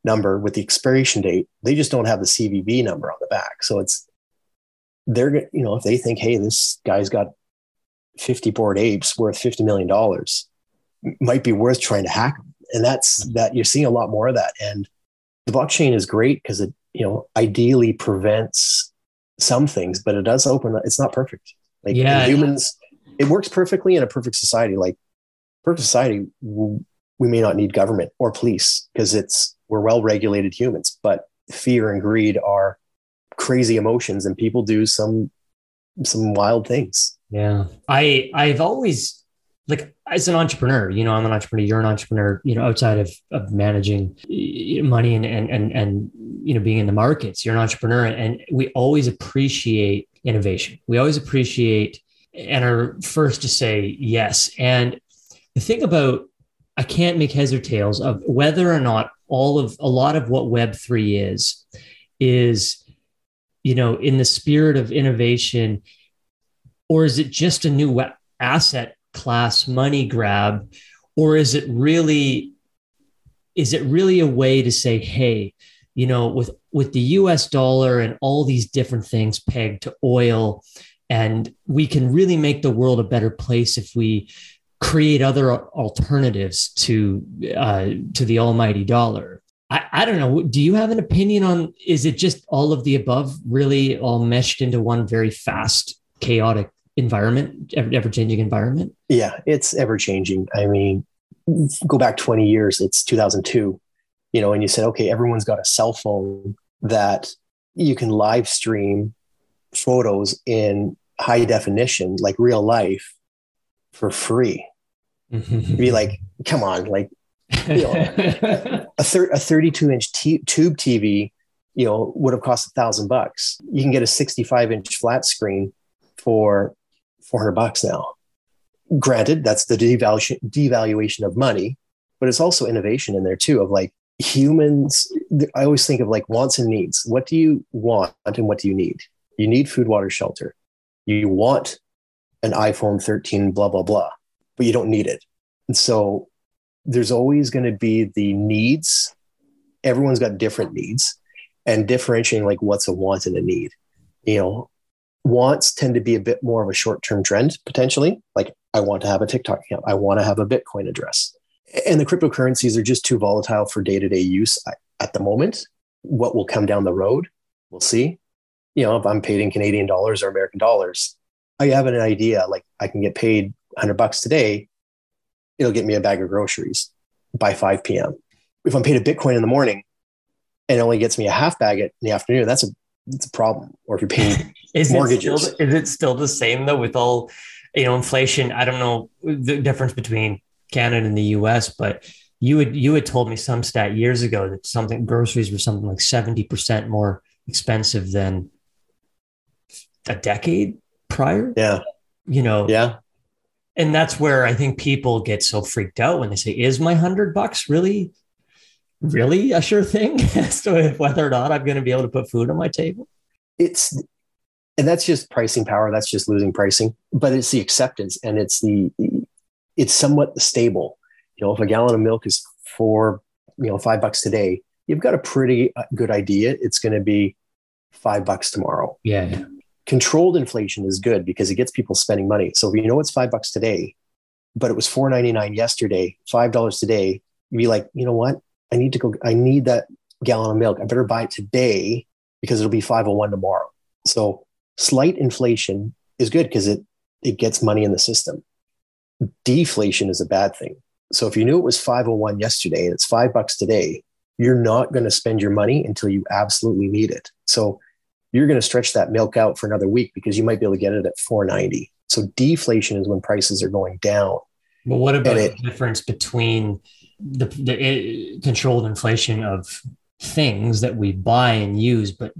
number with the expiration date. They just don't have the CVV number on the back. So it's, they're, you know, if they think, hey, this guy's got 50 bored apes worth $50 million, might be worth trying to hack them. And that's that you're seeing a lot more of that. And the blockchain is great because it you know ideally prevents some things but it does open it's not perfect. Like yeah, humans it works perfectly in a perfect society. Like perfect society we may not need government or police because it's we're well regulated humans but fear and greed are crazy emotions and people do some some wild things. Yeah. I i've always like as an entrepreneur, you know, I'm an entrepreneur, you're an entrepreneur, you know, outside of, of managing money and, and, and, and, you know, being in the markets, you're an entrepreneur and we always appreciate innovation. We always appreciate and are first to say yes. And the thing about, I can't make heads or tails of whether or not all of a lot of what Web3 is, is, you know, in the spirit of innovation, or is it just a new web asset class money grab or is it really is it really a way to say hey you know with with the US dollar and all these different things pegged to oil and we can really make the world a better place if we create other alternatives to uh, to the almighty dollar? I, I don't know. Do you have an opinion on is it just all of the above really all meshed into one very fast chaotic environment ever changing environment? Yeah it's ever changing. I mean go back 20 years it's 2002 you know and you said okay everyone's got a cell phone that you can live stream photos in high definition like real life for free. Be like come on like you know, a, thir- a 32 inch t- tube tv you know would have cost a thousand bucks. You can get a 65 inch flat screen for 400 bucks now. Granted, that's the devaluation, devaluation of money, but it's also innovation in there too of like humans. I always think of like wants and needs. What do you want and what do you need? You need food, water, shelter. You want an iPhone 13, blah, blah, blah, but you don't need it. And so there's always going to be the needs. Everyone's got different needs and differentiating like what's a want and a need. You know, wants tend to be a bit more of a short term trend potentially. Like, I want to have a TikTok account, I want to have a Bitcoin address. And the cryptocurrencies are just too volatile for day to day use at the moment. What will come down the road, we'll see. You know, if I'm paid in Canadian dollars or American dollars, I have an idea like I can get paid 100 bucks today, it'll get me a bag of groceries by 5 p.m. If I'm paid a Bitcoin in the morning and it only gets me a half bag in the afternoon, that's a it's a problem. Or if you're paying is mortgages, it still, is it still the same though with all you know inflation? I don't know the difference between Canada and the U.S., but you had you had told me some stat years ago that something groceries were something like seventy percent more expensive than a decade prior. Yeah, you know. Yeah, and that's where I think people get so freaked out when they say, "Is my hundred bucks really really a sure thing as to whether or not I'm going to be able to put food on my table? It's, and that's just pricing power. That's just losing pricing, but it's the acceptance and it's the, it's somewhat stable. You know, if a gallon of milk is for, you know, five bucks today, you've got a pretty uh, good idea. It's going to be five bucks tomorrow. Yeah, yeah. Controlled inflation is good because it gets people spending money. So if you know it's five bucks today, but it was four ninety nine yesterday, five dollars today, you'd be like, you know what? I need to go, I need that gallon of milk. I better buy it today because it'll be 501 tomorrow. So slight inflation is good because it, it gets money in the system. Deflation is a bad thing. So if you knew it was 501 yesterday and it's five bucks today, you're not going to spend your money until you absolutely need it. So you're going to stretch that milk out for another week because you might be able to get it at 490. So deflation is when prices are going down. But what about it, the difference between the, the controlled inflation of things that we buy and use, but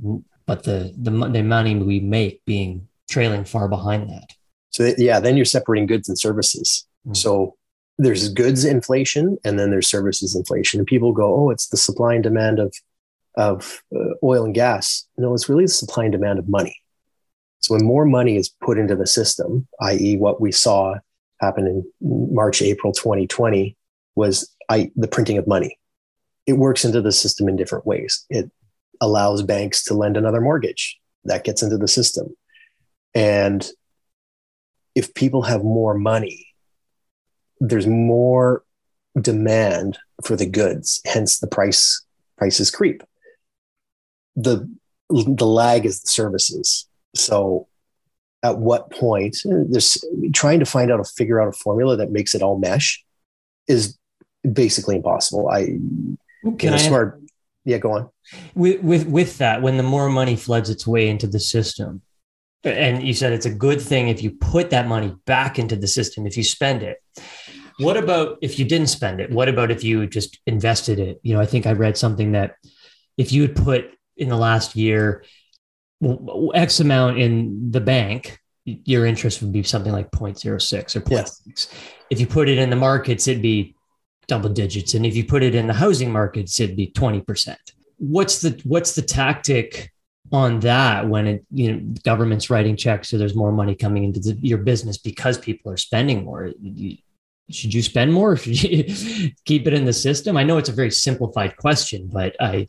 but the the, the money we make being trailing far behind that. So yeah, then you're separating goods and services. Mm-hmm. So there's goods inflation and then there's services inflation. And people go, oh, it's the supply and demand of of uh, oil and gas. No, it's really the supply and demand of money. So when more money is put into the system, i.e., what we saw happen in March, April 2020, was I, the printing of money. It works into the system in different ways. It allows banks to lend another mortgage. That gets into the system. And if people have more money, there's more demand for the goods, hence the price prices creep. The the lag is the services. So at what point eh, there's trying to find out a figure out a formula that makes it all mesh is basically impossible. I can I smart. Have, yeah, go on. With with with that, when the more money floods its way into the system, and you said it's a good thing if you put that money back into the system if you spend it. What about if you didn't spend it? What about if you just invested it? You know, I think I read something that if you had put in the last year X amount in the bank, your interest would be something like 0.06 or 0.6. Yeah. If you put it in the markets, it'd be double digits. And if you put it in the housing markets, it'd be 20%. What's the what's the tactic on that when it you know government's writing checks so there's more money coming into the, your business because people are spending more? You, should you spend more or should you keep it in the system? I know it's a very simplified question but i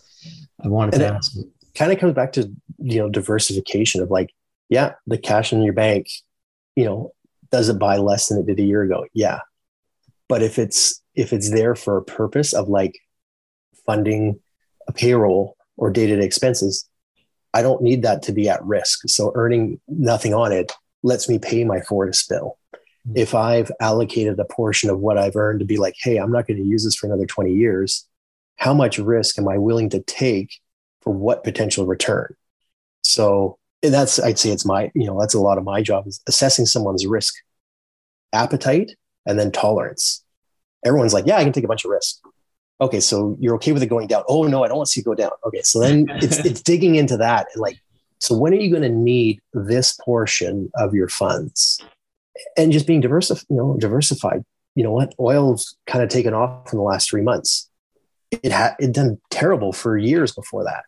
i wanted and to ask kind of comes back to you know diversification of like yeah the cash in your bank you know does it buy less than it did a year ago? Yeah. But if it's if it's there for a purpose of like funding a payroll or day-to-day expenses I don't need that to be at risk. So earning nothing on it lets me pay my Fortis bill. Mm-hmm. If I've allocated a portion of what I've earned to be like, hey, I'm not going to use this for another 20 years, how much risk am I willing to take for what potential return? So that's, I'd say it's my, you know, that's a lot of my job is assessing someone's risk appetite and then tolerance. Everyone's like, yeah, I can take a bunch of risk okay, so you're okay with it going down. Oh no, I don't want to see it go down. Okay, so then it's it's digging into that and like, so when are you going to need this portion of your funds? And just being diversified, you know, diversified. You know what? Oil's kind of taken off in the last three months. It had it done terrible for years before that.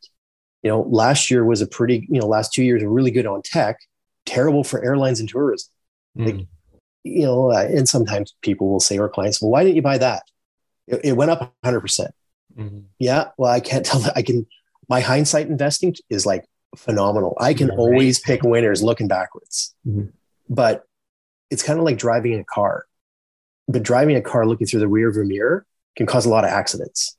You know, last year was a pretty, you know, last two years were really good on tech, terrible for airlines and tourism. Mm. You know, uh, and sometimes people will say, or clients, well, why didn't you buy that? It, it went up 100%. percent mm hmm Yeah. Well, I can't tell that. I can, my hindsight investing is like phenomenal. I can always pick winners looking backwards. Mm-hmm. But it's kind of like driving a car. But driving a car looking through the rear view mirror can cause a lot of accidents.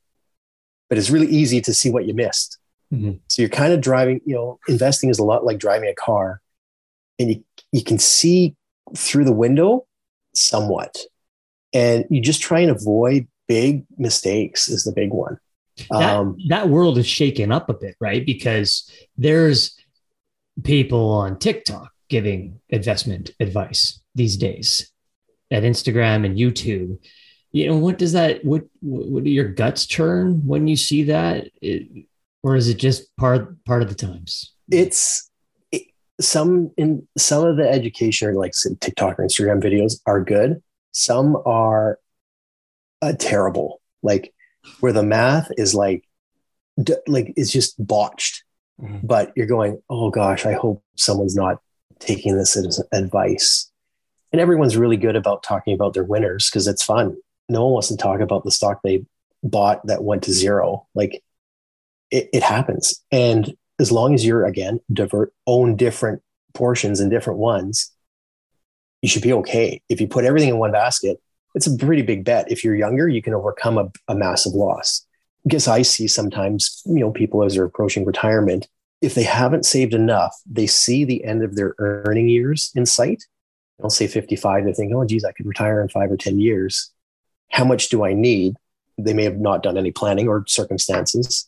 But it's really easy to see what you missed. Mm-hmm. So you're kind of driving, you know, investing is a lot like driving a car. And you, you can see through the window somewhat. And you just try and avoid big mistakes is the big one. That, um, that world is shaken up a bit, right? Because there's people on TikTok giving investment advice these days at Instagram and YouTube. You know, what does that, what, what do your guts churn when you see that? It, or is it just part, part of the times? It's, some in some of the education or like TikTok or Instagram videos are good. Some are uh, terrible. Like where the math is like, d- like it's just botched. Mm-hmm. But you're going, oh gosh, I hope someone's not taking this as advice. And everyone's really good about talking about their winners because it's fun. No one wants to talk about the stock they bought that went to zero. Like it, it happens. And as long as you're again divert own different portions and different ones, you should be okay. If you put everything in one basket, it's a pretty big bet. If you're younger, you can overcome a, a massive loss. Guess I see sometimes, you know, people as they're approaching retirement, if they haven't saved enough, they see the end of their earning years in sight. I'll say 55, they think, oh, geez, I could retire in five or 10 years. How much do I need? They may have not done any planning or circumstances.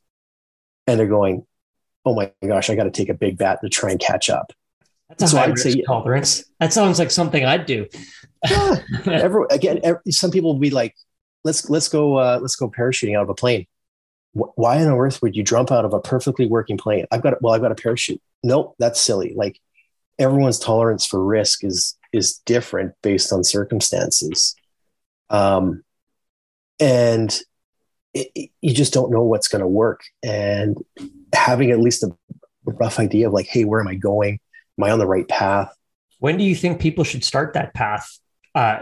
And they're going, oh my gosh, I got to take a big bat to try and catch up. That's a so high risk say, tolerance. That sounds like something I'd do. yeah. Every, again, every, some people will be like, let's let's go uh, let's go parachuting out of a plane. Why on earth would you jump out of a perfectly working plane? I've got well, I've got a parachute. Nope, that's silly. Like everyone's tolerance for risk is is different based on circumstances, um, and it, it, you just don't know what's going to work. And having at least a rough idea of like, hey, where am I going? am I on the right path? When do you think people should start that path? Uh,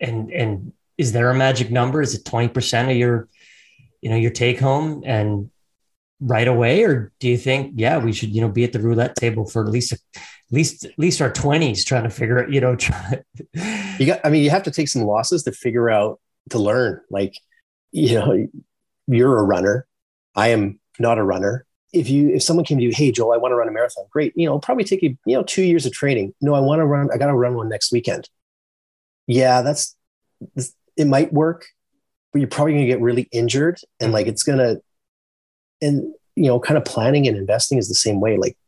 and and is there a magic number? Is it twenty percent of your, you know, your take home and right away, or do you think, yeah, we should, you know, be at the roulette table for at least at least at least our twenties, trying to figure it, you know, try. you got. I mean, you have to take some losses to figure out to learn. Like, you know, you're a runner. I am not a runner if you if someone came to you, hey Joel, I want to run a marathon, great. You know, probably take you, you know, two years of training. No, I want to run, I gotta run one next weekend. Yeah, that's it might work, but you're probably gonna get really injured and like mm-hmm. it's gonna and you know, kind of planning and investing is the same way. Like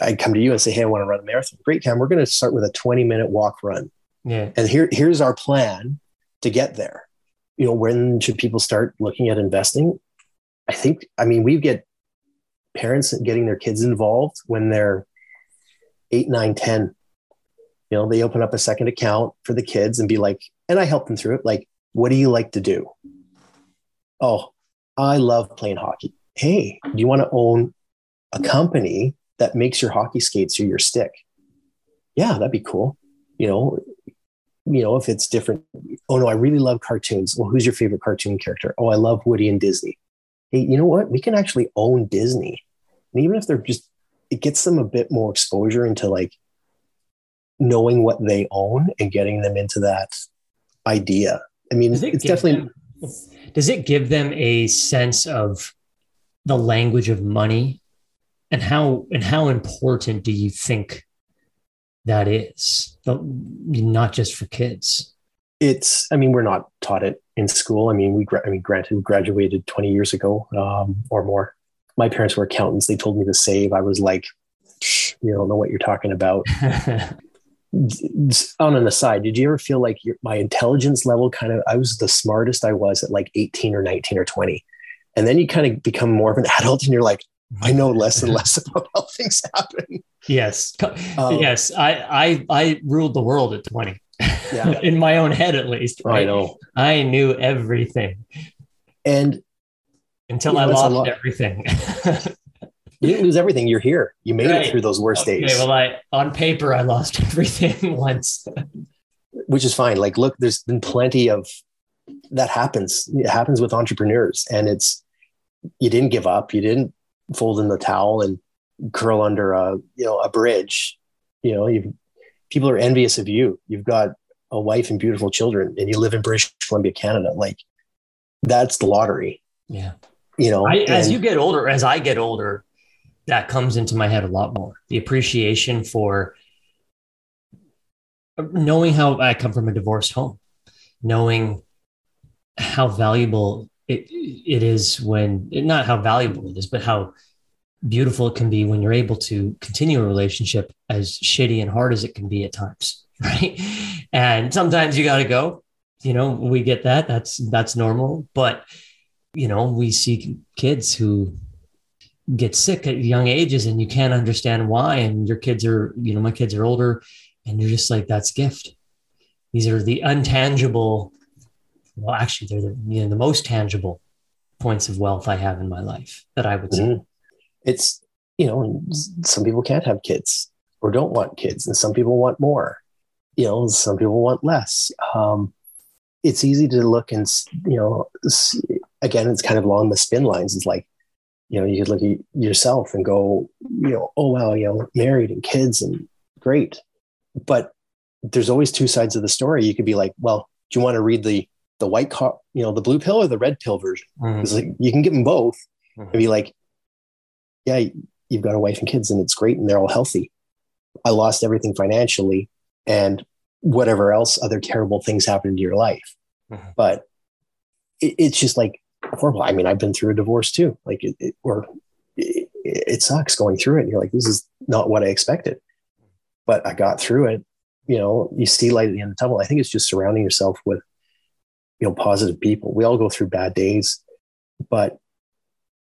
I come to you and say, Hey, I want to run a marathon. Great, Cam. We're gonna start with a 20 minute walk run. Yeah. And here, here's our plan to get there. You know, when should people start looking at investing? I think, I mean, we get parents getting their kids involved when they're eight, nine, 10. You know, they open up a second account for the kids and be like, and I help them through it. Like, what do you like to do? Oh, I love playing hockey. Hey, do you want to own a company that makes your hockey skates or your stick. Yeah, that'd be cool. You know, you know, if it's different. Oh no, I really love cartoons. Well, who's your favorite cartoon character? Oh, I love Woody and Disney. Hey, you know what? We can actually own Disney. And even if they're just it gets them a bit more exposure into like knowing what they own and getting them into that idea. I mean, it it's definitely them, does it give them a sense of the language of money and how and how important do you think that is not just for kids. It's i mean we're not taught it in school. I mean we i mean granted we graduated 20 years ago um, or more. My parents were accountants. They told me to save. I was like you don't know what you're talking about. On an aside did you ever feel like your, my intelligence level kind of i was the smartest i was at like 18 or 19 or 20 and then you kind of become more of an adult and you're like I know less and less about how things happen. Yes. Um, yes. I, I, I ruled the world at 20. Yeah. In my own head, at least. Right? I know. I knew everything. And until I lost everything. you didn't lose everything. You're here. You made right. it through those worst okay, days. Well, I, on paper, I lost everything once. Which is fine. Like, look, there's been plenty of that happens. It happens with entrepreneurs. And it's, you didn't give up. You didn't fold in the towel and curl under a you know a bridge. You know you people are envious of you. You've got a wife and beautiful children and you live in british columbia canada. Like that's the lottery. Yeah. You know I, as you get older as i get older that comes into my head a lot more. The appreciation for knowing how i come from a divorced home knowing how valuable it it is when not how valuable it is, but how beautiful it can be when you're able to continue a relationship as shitty and hard as it can be at times, right? And sometimes you got to go. You know, we get that. That's that's normal, but you know, we see kids who get sick at young ages and you can't understand why and your kids are, you know, my kids are older and you're just like that's gift. These are the untangible well, actually, they're the, you know, the most tangible points of wealth I have in my life that I would say. Mm-hmm. It's, you know, some people can't have kids or don't want kids, and some people want more. You know, some people want less. Um, it's easy to look and, you know, again, it's kind of along the spin lines. It's like, you know, you could look at yourself and go, you know, oh, wow, you know, married and kids and great. But there's always two sides of the story. You could be like, well, do you want to read the the white car, you know, the blue pill or the red pill version. Mm-hmm. like you can give them both mm-hmm. and be like, yeah, you've got a wife and kids and it's great and they're all healthy. I lost everything financially and whatever else other terrible things happened to your life. Mm-hmm. But it, it's just like horrible. I mean, I've been through a divorce too. Like it, it or it, it sucks going through it. And you're like, this is not what I expected. But I got through it. You know, you see light at the end of the tunnel. I think it's just surrounding yourself with you know positive people. We all go through bad days but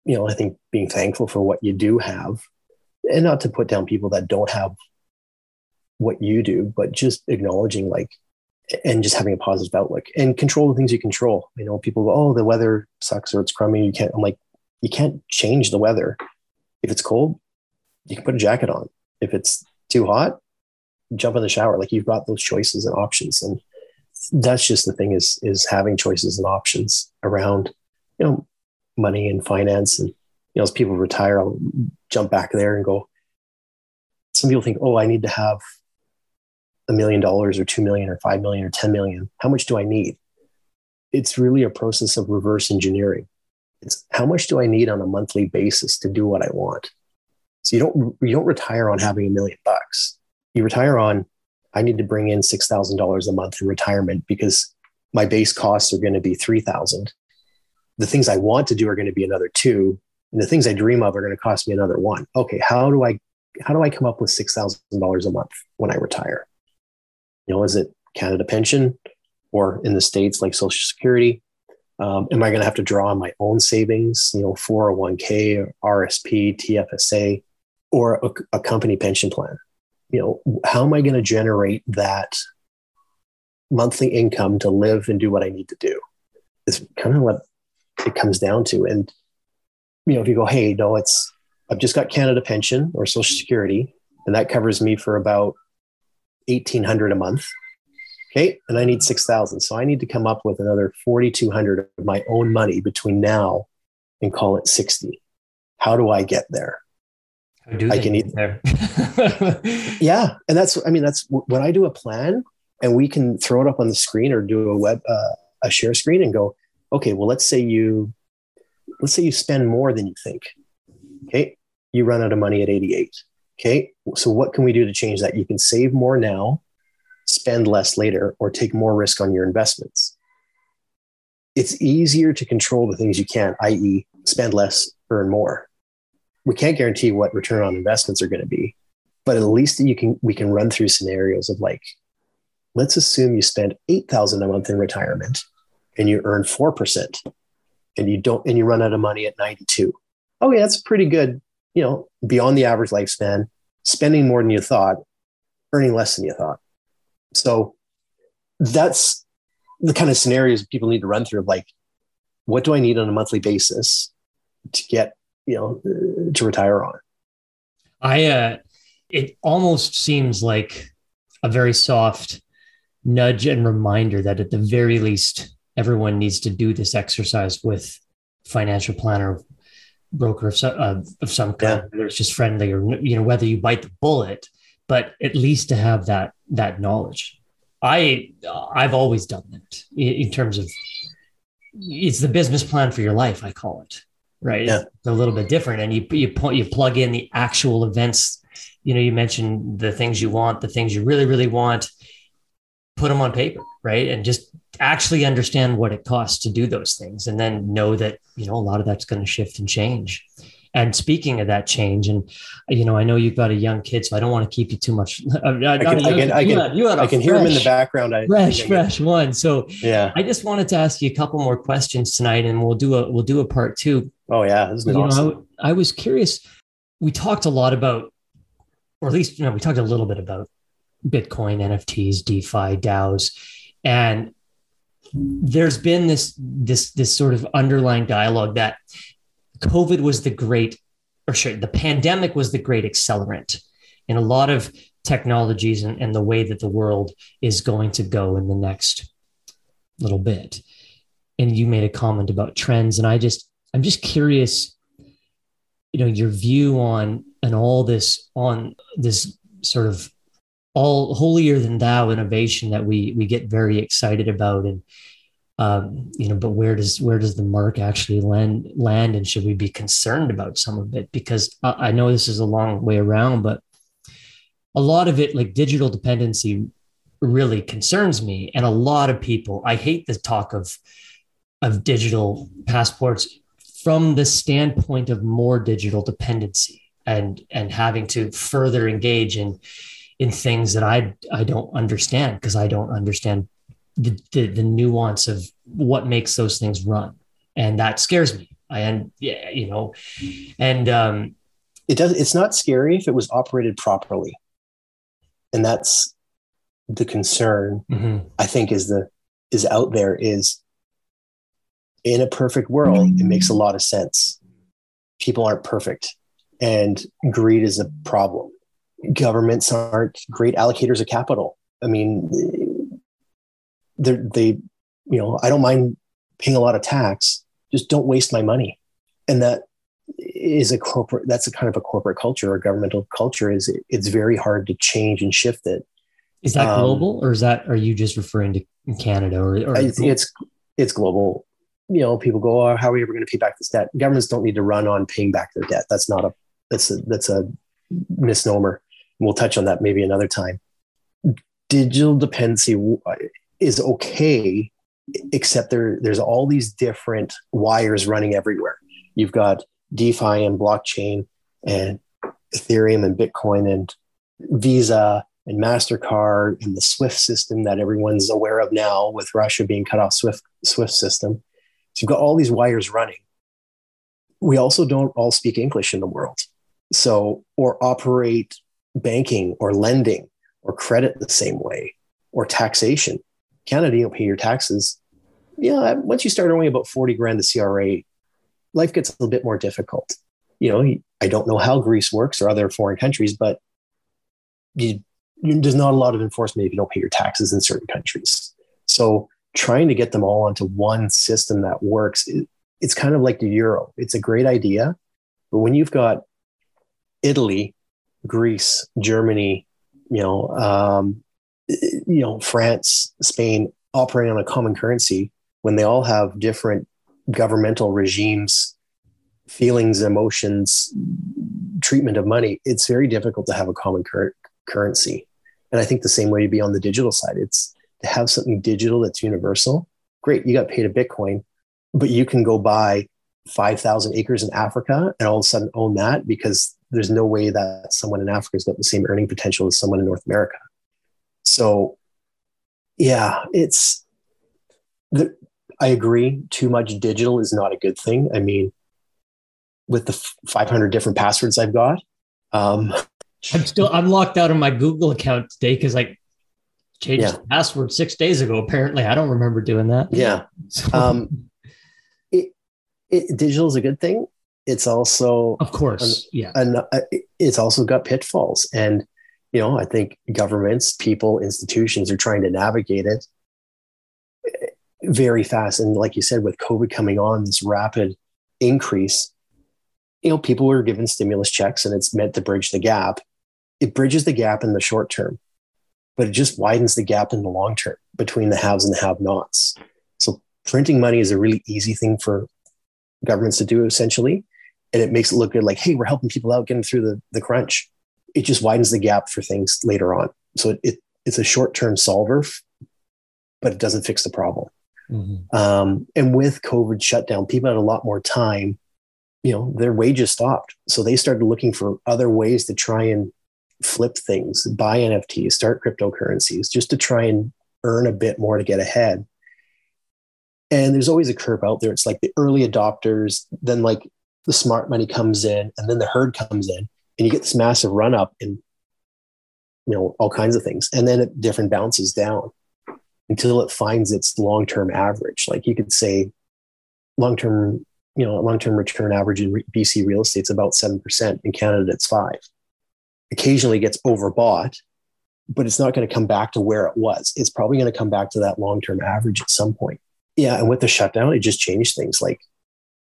you know i think being thankful for what you do have and not to put down people that don't have what you do but just acknowledging like and just having a positive outlook and control the things you control. You know people go oh the weather sucks or it's crummy you can't i'm like you can't change the weather. If it's cold you can put a jacket on. If it's too hot jump in the shower. Like you've got those choices and options and that's just the thing is is having choices and options around you know money and finance and you know as people retire i'll jump back there and go some people think oh i need to have a million dollars or two million or five million or ten million. How much do i need? It's really a process of reverse engineering. It's how much do i need on a monthly basis to do what i want? So you don't you don't retire on having a million bucks. You retire on I need to bring in $6,000 a month in retirement because my base costs are going to be 3,000. The things I want to do are going to be another two. And the things I dream of are going to cost me another one. Okay. How do I, how do I come up with $6,000 a month when I retire? You know, is it Canada pension or in the States like social security? Um, am I going to have to draw on my own savings, you know, 401k, RSP, TFSA, or a, a company pension plan? You know, how am I going to generate that monthly income to live and do what I need to do? Is kind of what it comes down to. And, you know, if you go, hey, no, it's I've just got Canada pension or Social Security, and that covers me for about 1800 a month. Okay. And I need 6,000. So I need to come up with another 4,200 of my own money between now and call it 60. How do I get there? I can eat there. yeah. And that's, I mean, that's when I do a plan and we can throw it up on the screen or do a web, uh, a share screen and go, okay, well, let's say you, let's say you spend more than you think. Okay. You run out of money at 88. Okay. So what can we do to change that? You can save more now, spend less later, or take more risk on your investments. It's easier to control the things you can, i.e., spend less, earn more. We can't guarantee what return on investments are going to be, but at least you can we can run through scenarios of like, let's assume you spend eight thousand a month in retirement and you earn four percent, and you don't and you run out of money at ninety two. Oh yeah, that's pretty good you know, beyond the average lifespan, spending more than you thought, earning less than you thought. So that's the kind of scenarios people need to run through of like, what do I need on a monthly basis to get, you know, to retire on? I, uh, it almost seems like a very soft nudge and reminder that at the very least, everyone needs to do this exercise with financial planner broker of, uh, of some kind, yeah. whether it's just friendly or you know whether you bite the bullet, but at least to have that that knowledge. I I've always done that in terms of it's the business plan for your life. I call it right. Yeah. It's a little bit different, and you you point you plug in the actual events. You know, you mentioned the things you want, the things you really really want. Put them on paper, right, and just actually understand what it costs to do those things and then know that you know a lot of that's going to shift and change and speaking of that change and you know i know you've got a young kid so i don't want to keep you too much i can, I can, I can, you had, I can fresh, hear him in the background I, fresh fresh one so yeah i just wanted to ask you a couple more questions tonight and we'll do a we'll do a part two. Oh yeah this is awesome. know, I, I was curious we talked a lot about or at least you know we talked a little bit about bitcoin nfts defi daos and there's been this this this sort of underlying dialogue that COVID was the great, or sorry, the pandemic was the great accelerant in a lot of technologies and, and the way that the world is going to go in the next little bit. And you made a comment about trends, and I just I'm just curious, you know, your view on and all this on this sort of all holier than thou innovation that we we get very excited about. And um, you know but where does where does the mark actually land land? And should we be concerned about some of it? Because I, I know this is a long way around but a lot of it like digital dependency really concerns me. And a lot of people i hate the talk of of digital passports from the standpoint of more digital dependency and and having to further engage in in things that I I don't understand because I don't understand the, the, the nuance of what makes those things run, and that scares me. I and yeah, you know, and um, it does. It's not scary if it was operated properly, and that's the concern. Mm-hmm. I think is the is out there is in a perfect world. It makes a lot of sense. People aren't perfect, and greed is a problem governments aren't great allocators of capital. I mean, they they, you know, I don't mind paying a lot of tax, just don't waste my money. And that is a corporate, that's a kind of a corporate culture or governmental culture is it's very hard to change and shift it. Is that um, global or is that, are you just referring to Canada or, or it's, it's global. You know, people go, oh, how are we ever going to pay back this debt? Governments don't need to run on paying back their debt. That's not a, that's a, that's a misnomer we'll touch on that maybe another time. Digital dependency is okay, except there, there's all these different wires running everywhere. You've got DeFi and blockchain and Ethereum and Bitcoin and Visa and MasterCard and the SWIFT system that everyone's aware of now with Russia being cut off SWIFT, SWIFT system. So you've got all these wires running. We also don't all speak English in the world. So, or operate banking or lending or credit the same way or taxation. Canada, you don't pay your taxes. Yeah, once you start earning about 40 grand the CRA, life gets a little bit more difficult. You know, I don't know how Greece works or other foreign countries, but you, you, there's not a lot of enforcement if you don't pay your taxes in certain countries. So trying to get them all onto one system that works, it, it's kind of like the euro. It's a great idea, but when you've got Italy, Greece, Germany, you know, um, you know, France, Spain operating on a common currency, when they all have different governmental regimes feelings, emotions, treatment of money, it's very difficult to have a common cur- currency. And I think the same way to be on the digital side. It's have something digital that's universal. Great, you got paid a Bitcoin, but you can go buy 5,000 acres in Africa and all of a sudden own that because there's no way that someone in Africa has got the same earning potential as someone in North America. So, yeah, it's the, I agree. Too much digital is not a good thing. I mean, with the 500 different passwords I've got. Um, I'm still I'm locked out of my Google account today because I changed yeah. the password six days ago. Apparently, I don't remember doing that. Yeah. So. Um, it, it, digital is a good thing. It's also, of course, an, yeah. An, uh, it's also got pitfalls, and you know, I think governments, people, institutions are trying to navigate it eh, very fast. And like you said, with COVID coming on, this rapid increase, you know, people were given stimulus checks and it's meant to bridge the gap. It bridges the gap in the short term, but it just widens the gap in the long term between the haves and the have nots. So printing money is a really easy thing for governments to do essentially. And it makes it look good like, hey, we're helping people out getting through the, the crunch. It just widens the gap for things later on. So it, it it's a short term solver, but it doesn't fix the problem. Mm-hmm. Um, and with COVID shutdown, people had a lot more time you know their wages stopped so they started looking for other ways to try and flip things buy nfts start cryptocurrencies just to try and earn a bit more to get ahead and there's always a curve out there it's like the early adopters then like the smart money comes in and then the herd comes in and you get this massive run up in you know all kinds of things and then it different bounces down until it finds its long-term average like you could say long-term you know, long-term return average in BC real estate is about 7%. In Canada, it's five. Occasionally gets overbought, but it's not going to come back to where it was. It's probably going to come back to that long-term average at some point. Yeah. And with the shutdown, it just changed things. Like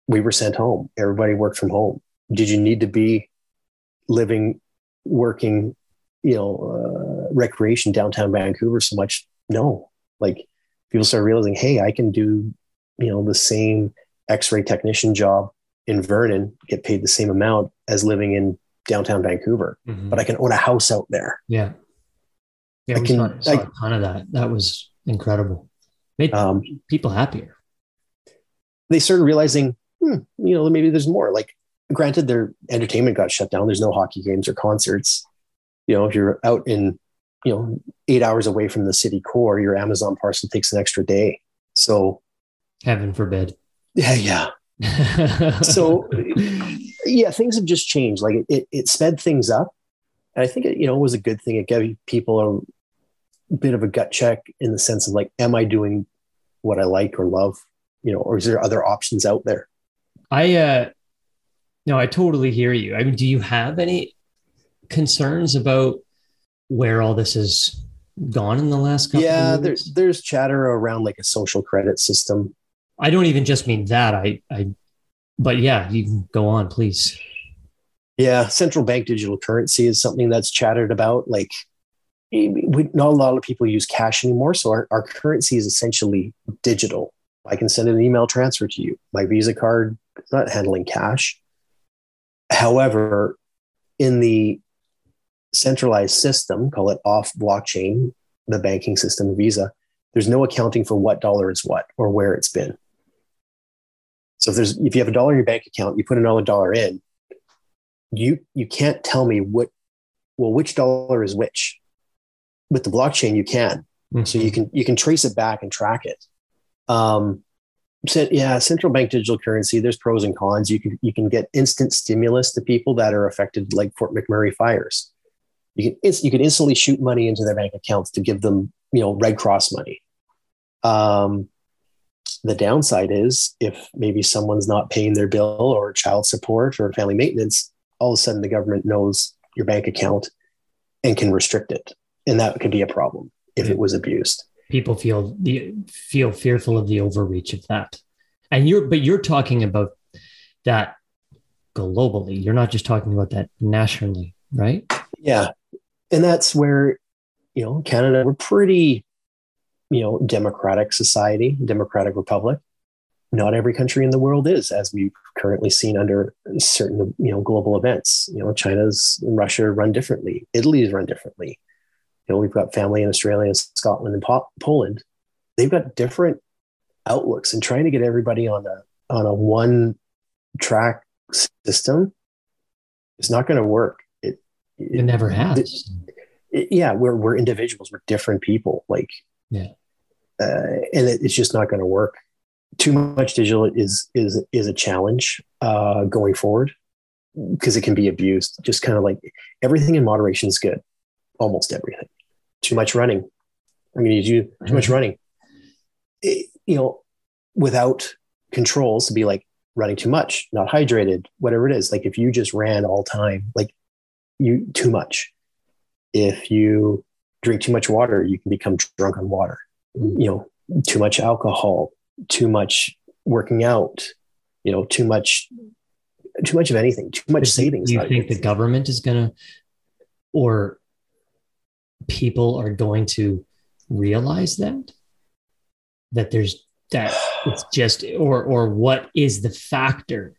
we were sent home. Everybody worked from home. Did you need to be living, working, you know, uh, recreation downtown Vancouver so much? No. Like people start realizing, hey, I can do, you know, the same – x-ray technician job in Vernon get paid the same amount as living in downtown Vancouver, mm-hmm. but I can own a house out there. Yeah. Yeah, I we can, saw, saw I, a ton of that. That was incredible. Made um, people happier. They started realizing, hmm, you know, maybe there's more. Like, granted, their entertainment got shut down. There's no hockey games or concerts. You know, if you're out in, you know, eight hours away from the city core, your Amazon parcel takes an extra day. So, heaven forbid. Yeah, yeah. so yeah, things have just changed. Like it, it sped things up. And I think it, you know, it was a good thing. It gave people a bit of a gut check in the sense of like, am I doing what I like or love? You know, or is there other options out there? I uh no, I totally hear you. I mean, do you have any concerns about where all this has gone in the last couple yeah there's there's chatter around like a social credit system I don't even just mean that. I, I, but yeah, you can go on, please. Yeah, central bank digital currency is something that's chatted about. Like, we, not a lot of people use cash anymore, so our, our currency is essentially digital. I can send an email transfer to you. My Visa card is not handling cash. However, in the centralized system, call it off blockchain, the banking system, Visa, there's no accounting for what dollar is what or where it's been. So if there's if you have a dollar in your bank account, you put another dollar in, you you can't tell me what well which dollar is which. With the blockchain, you can. Mm-hmm. So you can you can trace it back and track it. Um, so yeah, central bank digital currency. There's pros and cons. You can you can get instant stimulus to people that are affected, like Fort McMurray fires. You can you can instantly shoot money into their bank accounts to give them you know Red Cross money. Um, the downside is if maybe someone's not paying their bill or child support or family maintenance, all of a sudden the government knows your bank account and can restrict it. And that could be a problem if it was abused. People feel feel fearful of the overreach of that. And you're but you're talking about that globally. You're not just talking about that nationally, right? Yeah. And that's where, you know, Canada, we're pretty, you know, democratic society, democratic republic. Not every country in the world is, as we've currently seen under certain, you know, global events. You know, China's and Russia run differently. Italy's run differently. You know, we've got family in Australia, Scotland, and po- Poland. They've got different outlooks, and trying to get everybody on a on a one track system is not going to work. It, it, it never has. It, yeah, we're we're individuals. We're different people. Like yeah, uh, and it's just not going to work. Too much digital is is is a challenge uh, going forward because it can be abused. Just kind of like everything in moderation is good, almost everything. Too much running. I mean, you do too much mm-hmm. running. It, you know, without controls to be like, running too much, not hydrated, whatever it is. Like if you just ran all time, like you too much. If you drink too much water, you can become drunk on water. You know, too much alcohol, too much working out, you know, too much too much of anything, too much savings. Do you think the government is gonna or people are going to realize that? That there's that it's just or or what is the factor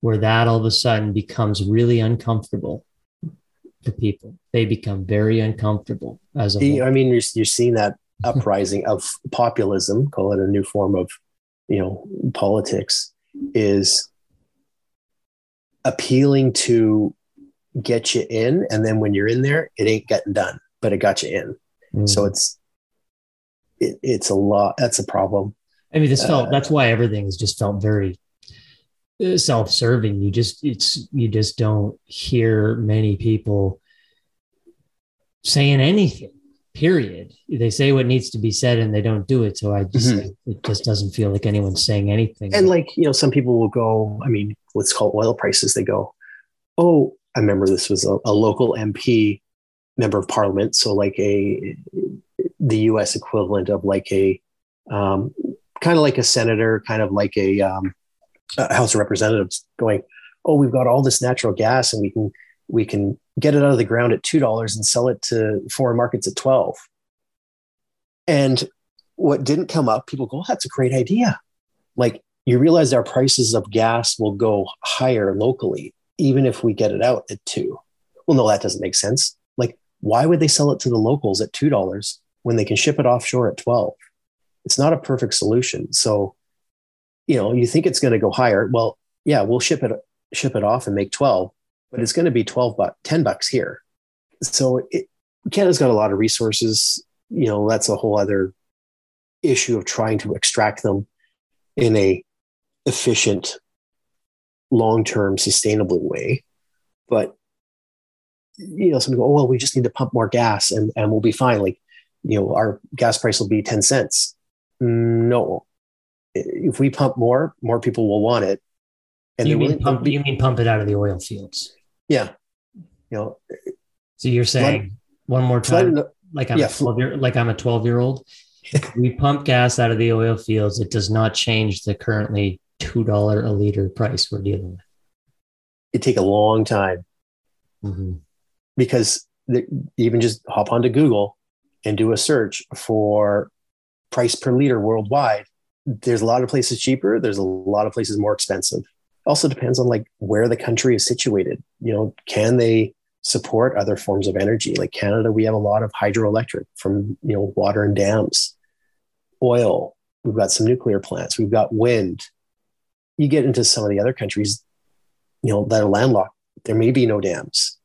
where that all of a sudden becomes really uncomfortable for people they become very uncomfortable as a i mean you're, you're seeing that uprising of populism call it a new form of you know politics is appealing to get you in and then when you're in there it ain't getting done but it got you in mm. so it's it, it's a lot that's a problem I mean, this felt, uh, that's why everything has just felt very uh, self-serving. You just, it's, you just don't hear many people saying anything period. They say what needs to be said and they don't do it. So I just, mm-hmm. it just doesn't feel like anyone's saying anything. And like, you know, some people will go, I mean, let's call oil prices. They go, Oh, I remember this was a, a local MP member of parliament. So like a, the US equivalent of like a, um, kind of like a senator, kind of like a, um, a House of Representatives going, "Oh, we've got all this natural gas, and we can we can get it out of the ground at two dollars and sell it to foreign markets at twelve. And what didn't come up, people go, oh, "That's a great idea." Like you realize our prices of gas will go higher locally, even if we get it out at two. Well, no, that doesn't make sense. Like, why would they sell it to the locals at two dollars when they can ship it offshore at twelve? it's not a perfect solution. So, you know, you think it's going to go higher. Well, yeah, we'll ship it ship it off and make 12, but it's going to be 12 bucks, 10 bucks here. So it, Canada's got a lot of resources. You know, that's a whole other issue of trying to extract them in a efficient, long-term, sustainable way. But you know, some go, oh well, we just need to pump more gas and, and we'll be fine. Like, you know, our gas price will be 10 cents. No. If we pump more, more people will want it. And you mean pump, you mean pump it out of the oil fields? Yeah. You know. So you're saying flood, one more time, flood, like I'm yeah, a 12 year, like I'm a 12 year old. we pump gas out of the oil fields. It does not change the currently two dollar a liter price we're dealing with. It take a long time mm-hmm. because the, even just hop onto Google and do a search for price per liter worldwide, there's a lot of places cheaper. There's a lot of places more expensive. Also depends on like where the country is situated. You know, can they support other forms of energy? Like Canada, we have a lot of hydroelectric from you know water and dams, oil. We've got some nuclear plants. We've got wind. You get into some of the other countries, you know, that are landlocked. There may be no dams.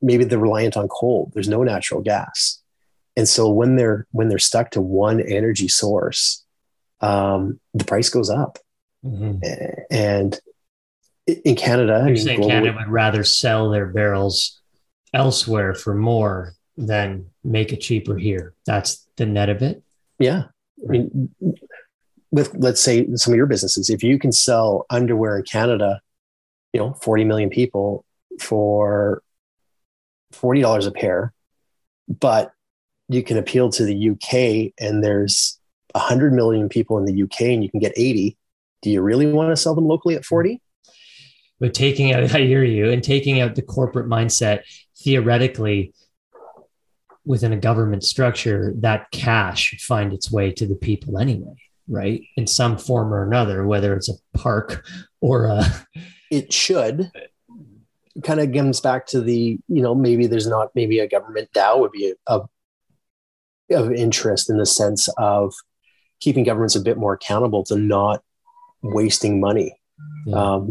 Maybe they're reliant on coal. There's no natural gas and so when they're when they're stuck to one energy source um, the price goes up mm-hmm. and in canada you're I mean, saying globally, canada would rather sell their barrels elsewhere for more than make it cheaper here that's the net of it yeah i mean with let's say some of your businesses if you can sell underwear in canada you know 40 million people for $40 a pair, but you can appeal to the UK and there's 100 million people in the UK and you can get 80. Do you really want to sell them locally at 40? But taking out, I hear you, and taking out the corporate mindset, theoretically, within a government structure, that cash should find its way to the people anyway, right? In some form or another, whether it's a park or a. It should. Kind of comes back to the, you know, maybe there's not, maybe a government DAO would be of, of interest in the sense of keeping governments a bit more accountable to not wasting money. Yeah. Um,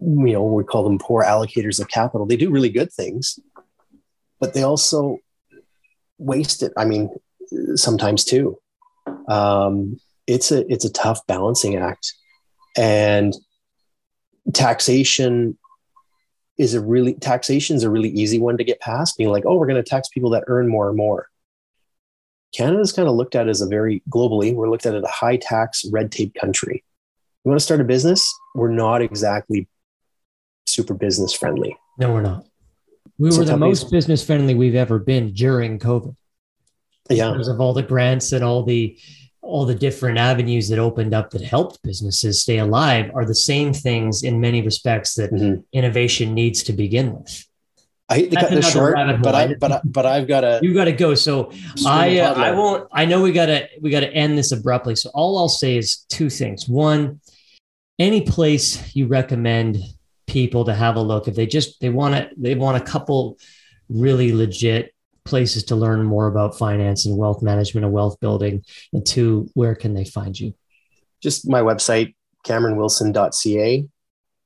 you know, we call them poor allocators of capital. They do really good things, but they also waste it. I mean, sometimes too. Um, it's a it's a tough balancing act, and taxation is a really taxation is a really easy one to get past. Being like, oh, we're going to tax people that earn more and more. Canada's kind of looked at as a very globally, we're looked at as a high tax, red tape country. You want to start a business? We're not exactly super business friendly. No, we're not. We were the most business friendly we've ever been during COVID. Yeah. Because of all the grants and all the all the different avenues that opened up that helped businesses stay alive are the same things in many respects that mm-hmm. innovation needs to begin with. I hate to cut this short, but I but I, but I've got to. You got to go. So I uh, I won't. I know we got to we got to end this abruptly. So all I'll say is two things. One, any place you recommend people to have a look. If they just they want to they want a couple really legit places to learn more about finance and wealth management and wealth building and two where can they find you? Just my website cameronwilson.ca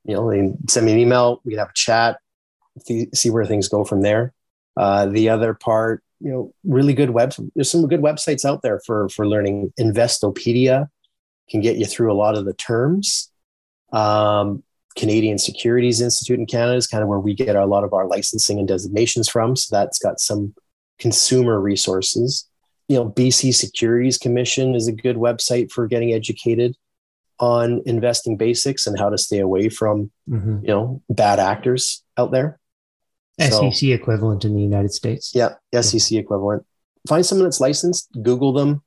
you know they send me an email we can have a chat see where things go from there. Uh, the other part you know really good web there's some good websites out there for for learning. Investopedia can get you through a lot of the terms. Um, Canadian Securities Institute in Canada is kind of where we get a lot of our licensing and designations from. So that's got some consumer resources. You know, BC Securities Commission is a good website for getting educated on investing basics and how to stay away from, mm-hmm. you know, bad actors out there. SEC so, equivalent in the United States. Yeah, SEC yeah. equivalent. Find someone that's licensed, Google them,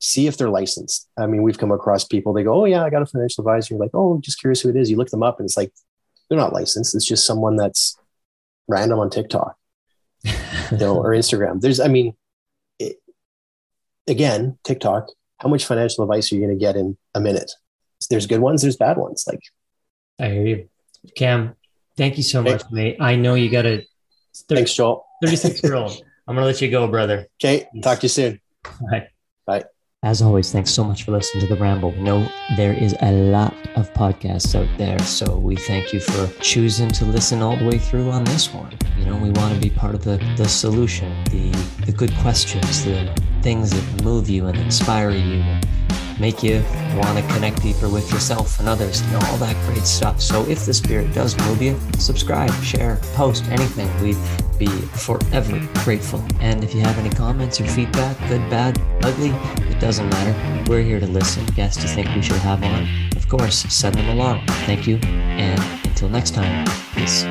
see if they're licensed. I mean, we've come across people, they go, Oh, yeah, I got a financial advisor. You're like, Oh, just curious who it is. You look them up and it's like, they're not licensed. It's just someone that's random on TikTok you know, or Instagram. There's, I mean, it, again, TikTok, how much financial advice are you going to get in a minute? There's good ones, there's bad ones. Like, I hear you. Cam, thank you so much, mate. I know you got a 30, Thanks, Joel. 36 year old. I'm going to let you go, brother. Okay. Talk to you soon. Bye. Bye. As always, thanks so much for listening to The Ramble. We know there is a lot of podcasts out there, so we thank you for choosing to listen all the way through on this one. You know, we want to be part of the, the solution, the, the good questions, the things that move you and inspire you and make you want to connect deeper with yourself and others, know, all that great stuff. So if the spirit does move you, subscribe, share, post, anything. We'd be forever grateful. And if you have any comments or feedback, good, bad, ugly, it doesn't matter. We're here to listen. Guests you think we should have on, of course, send them along. Thank you. And until next time, peace.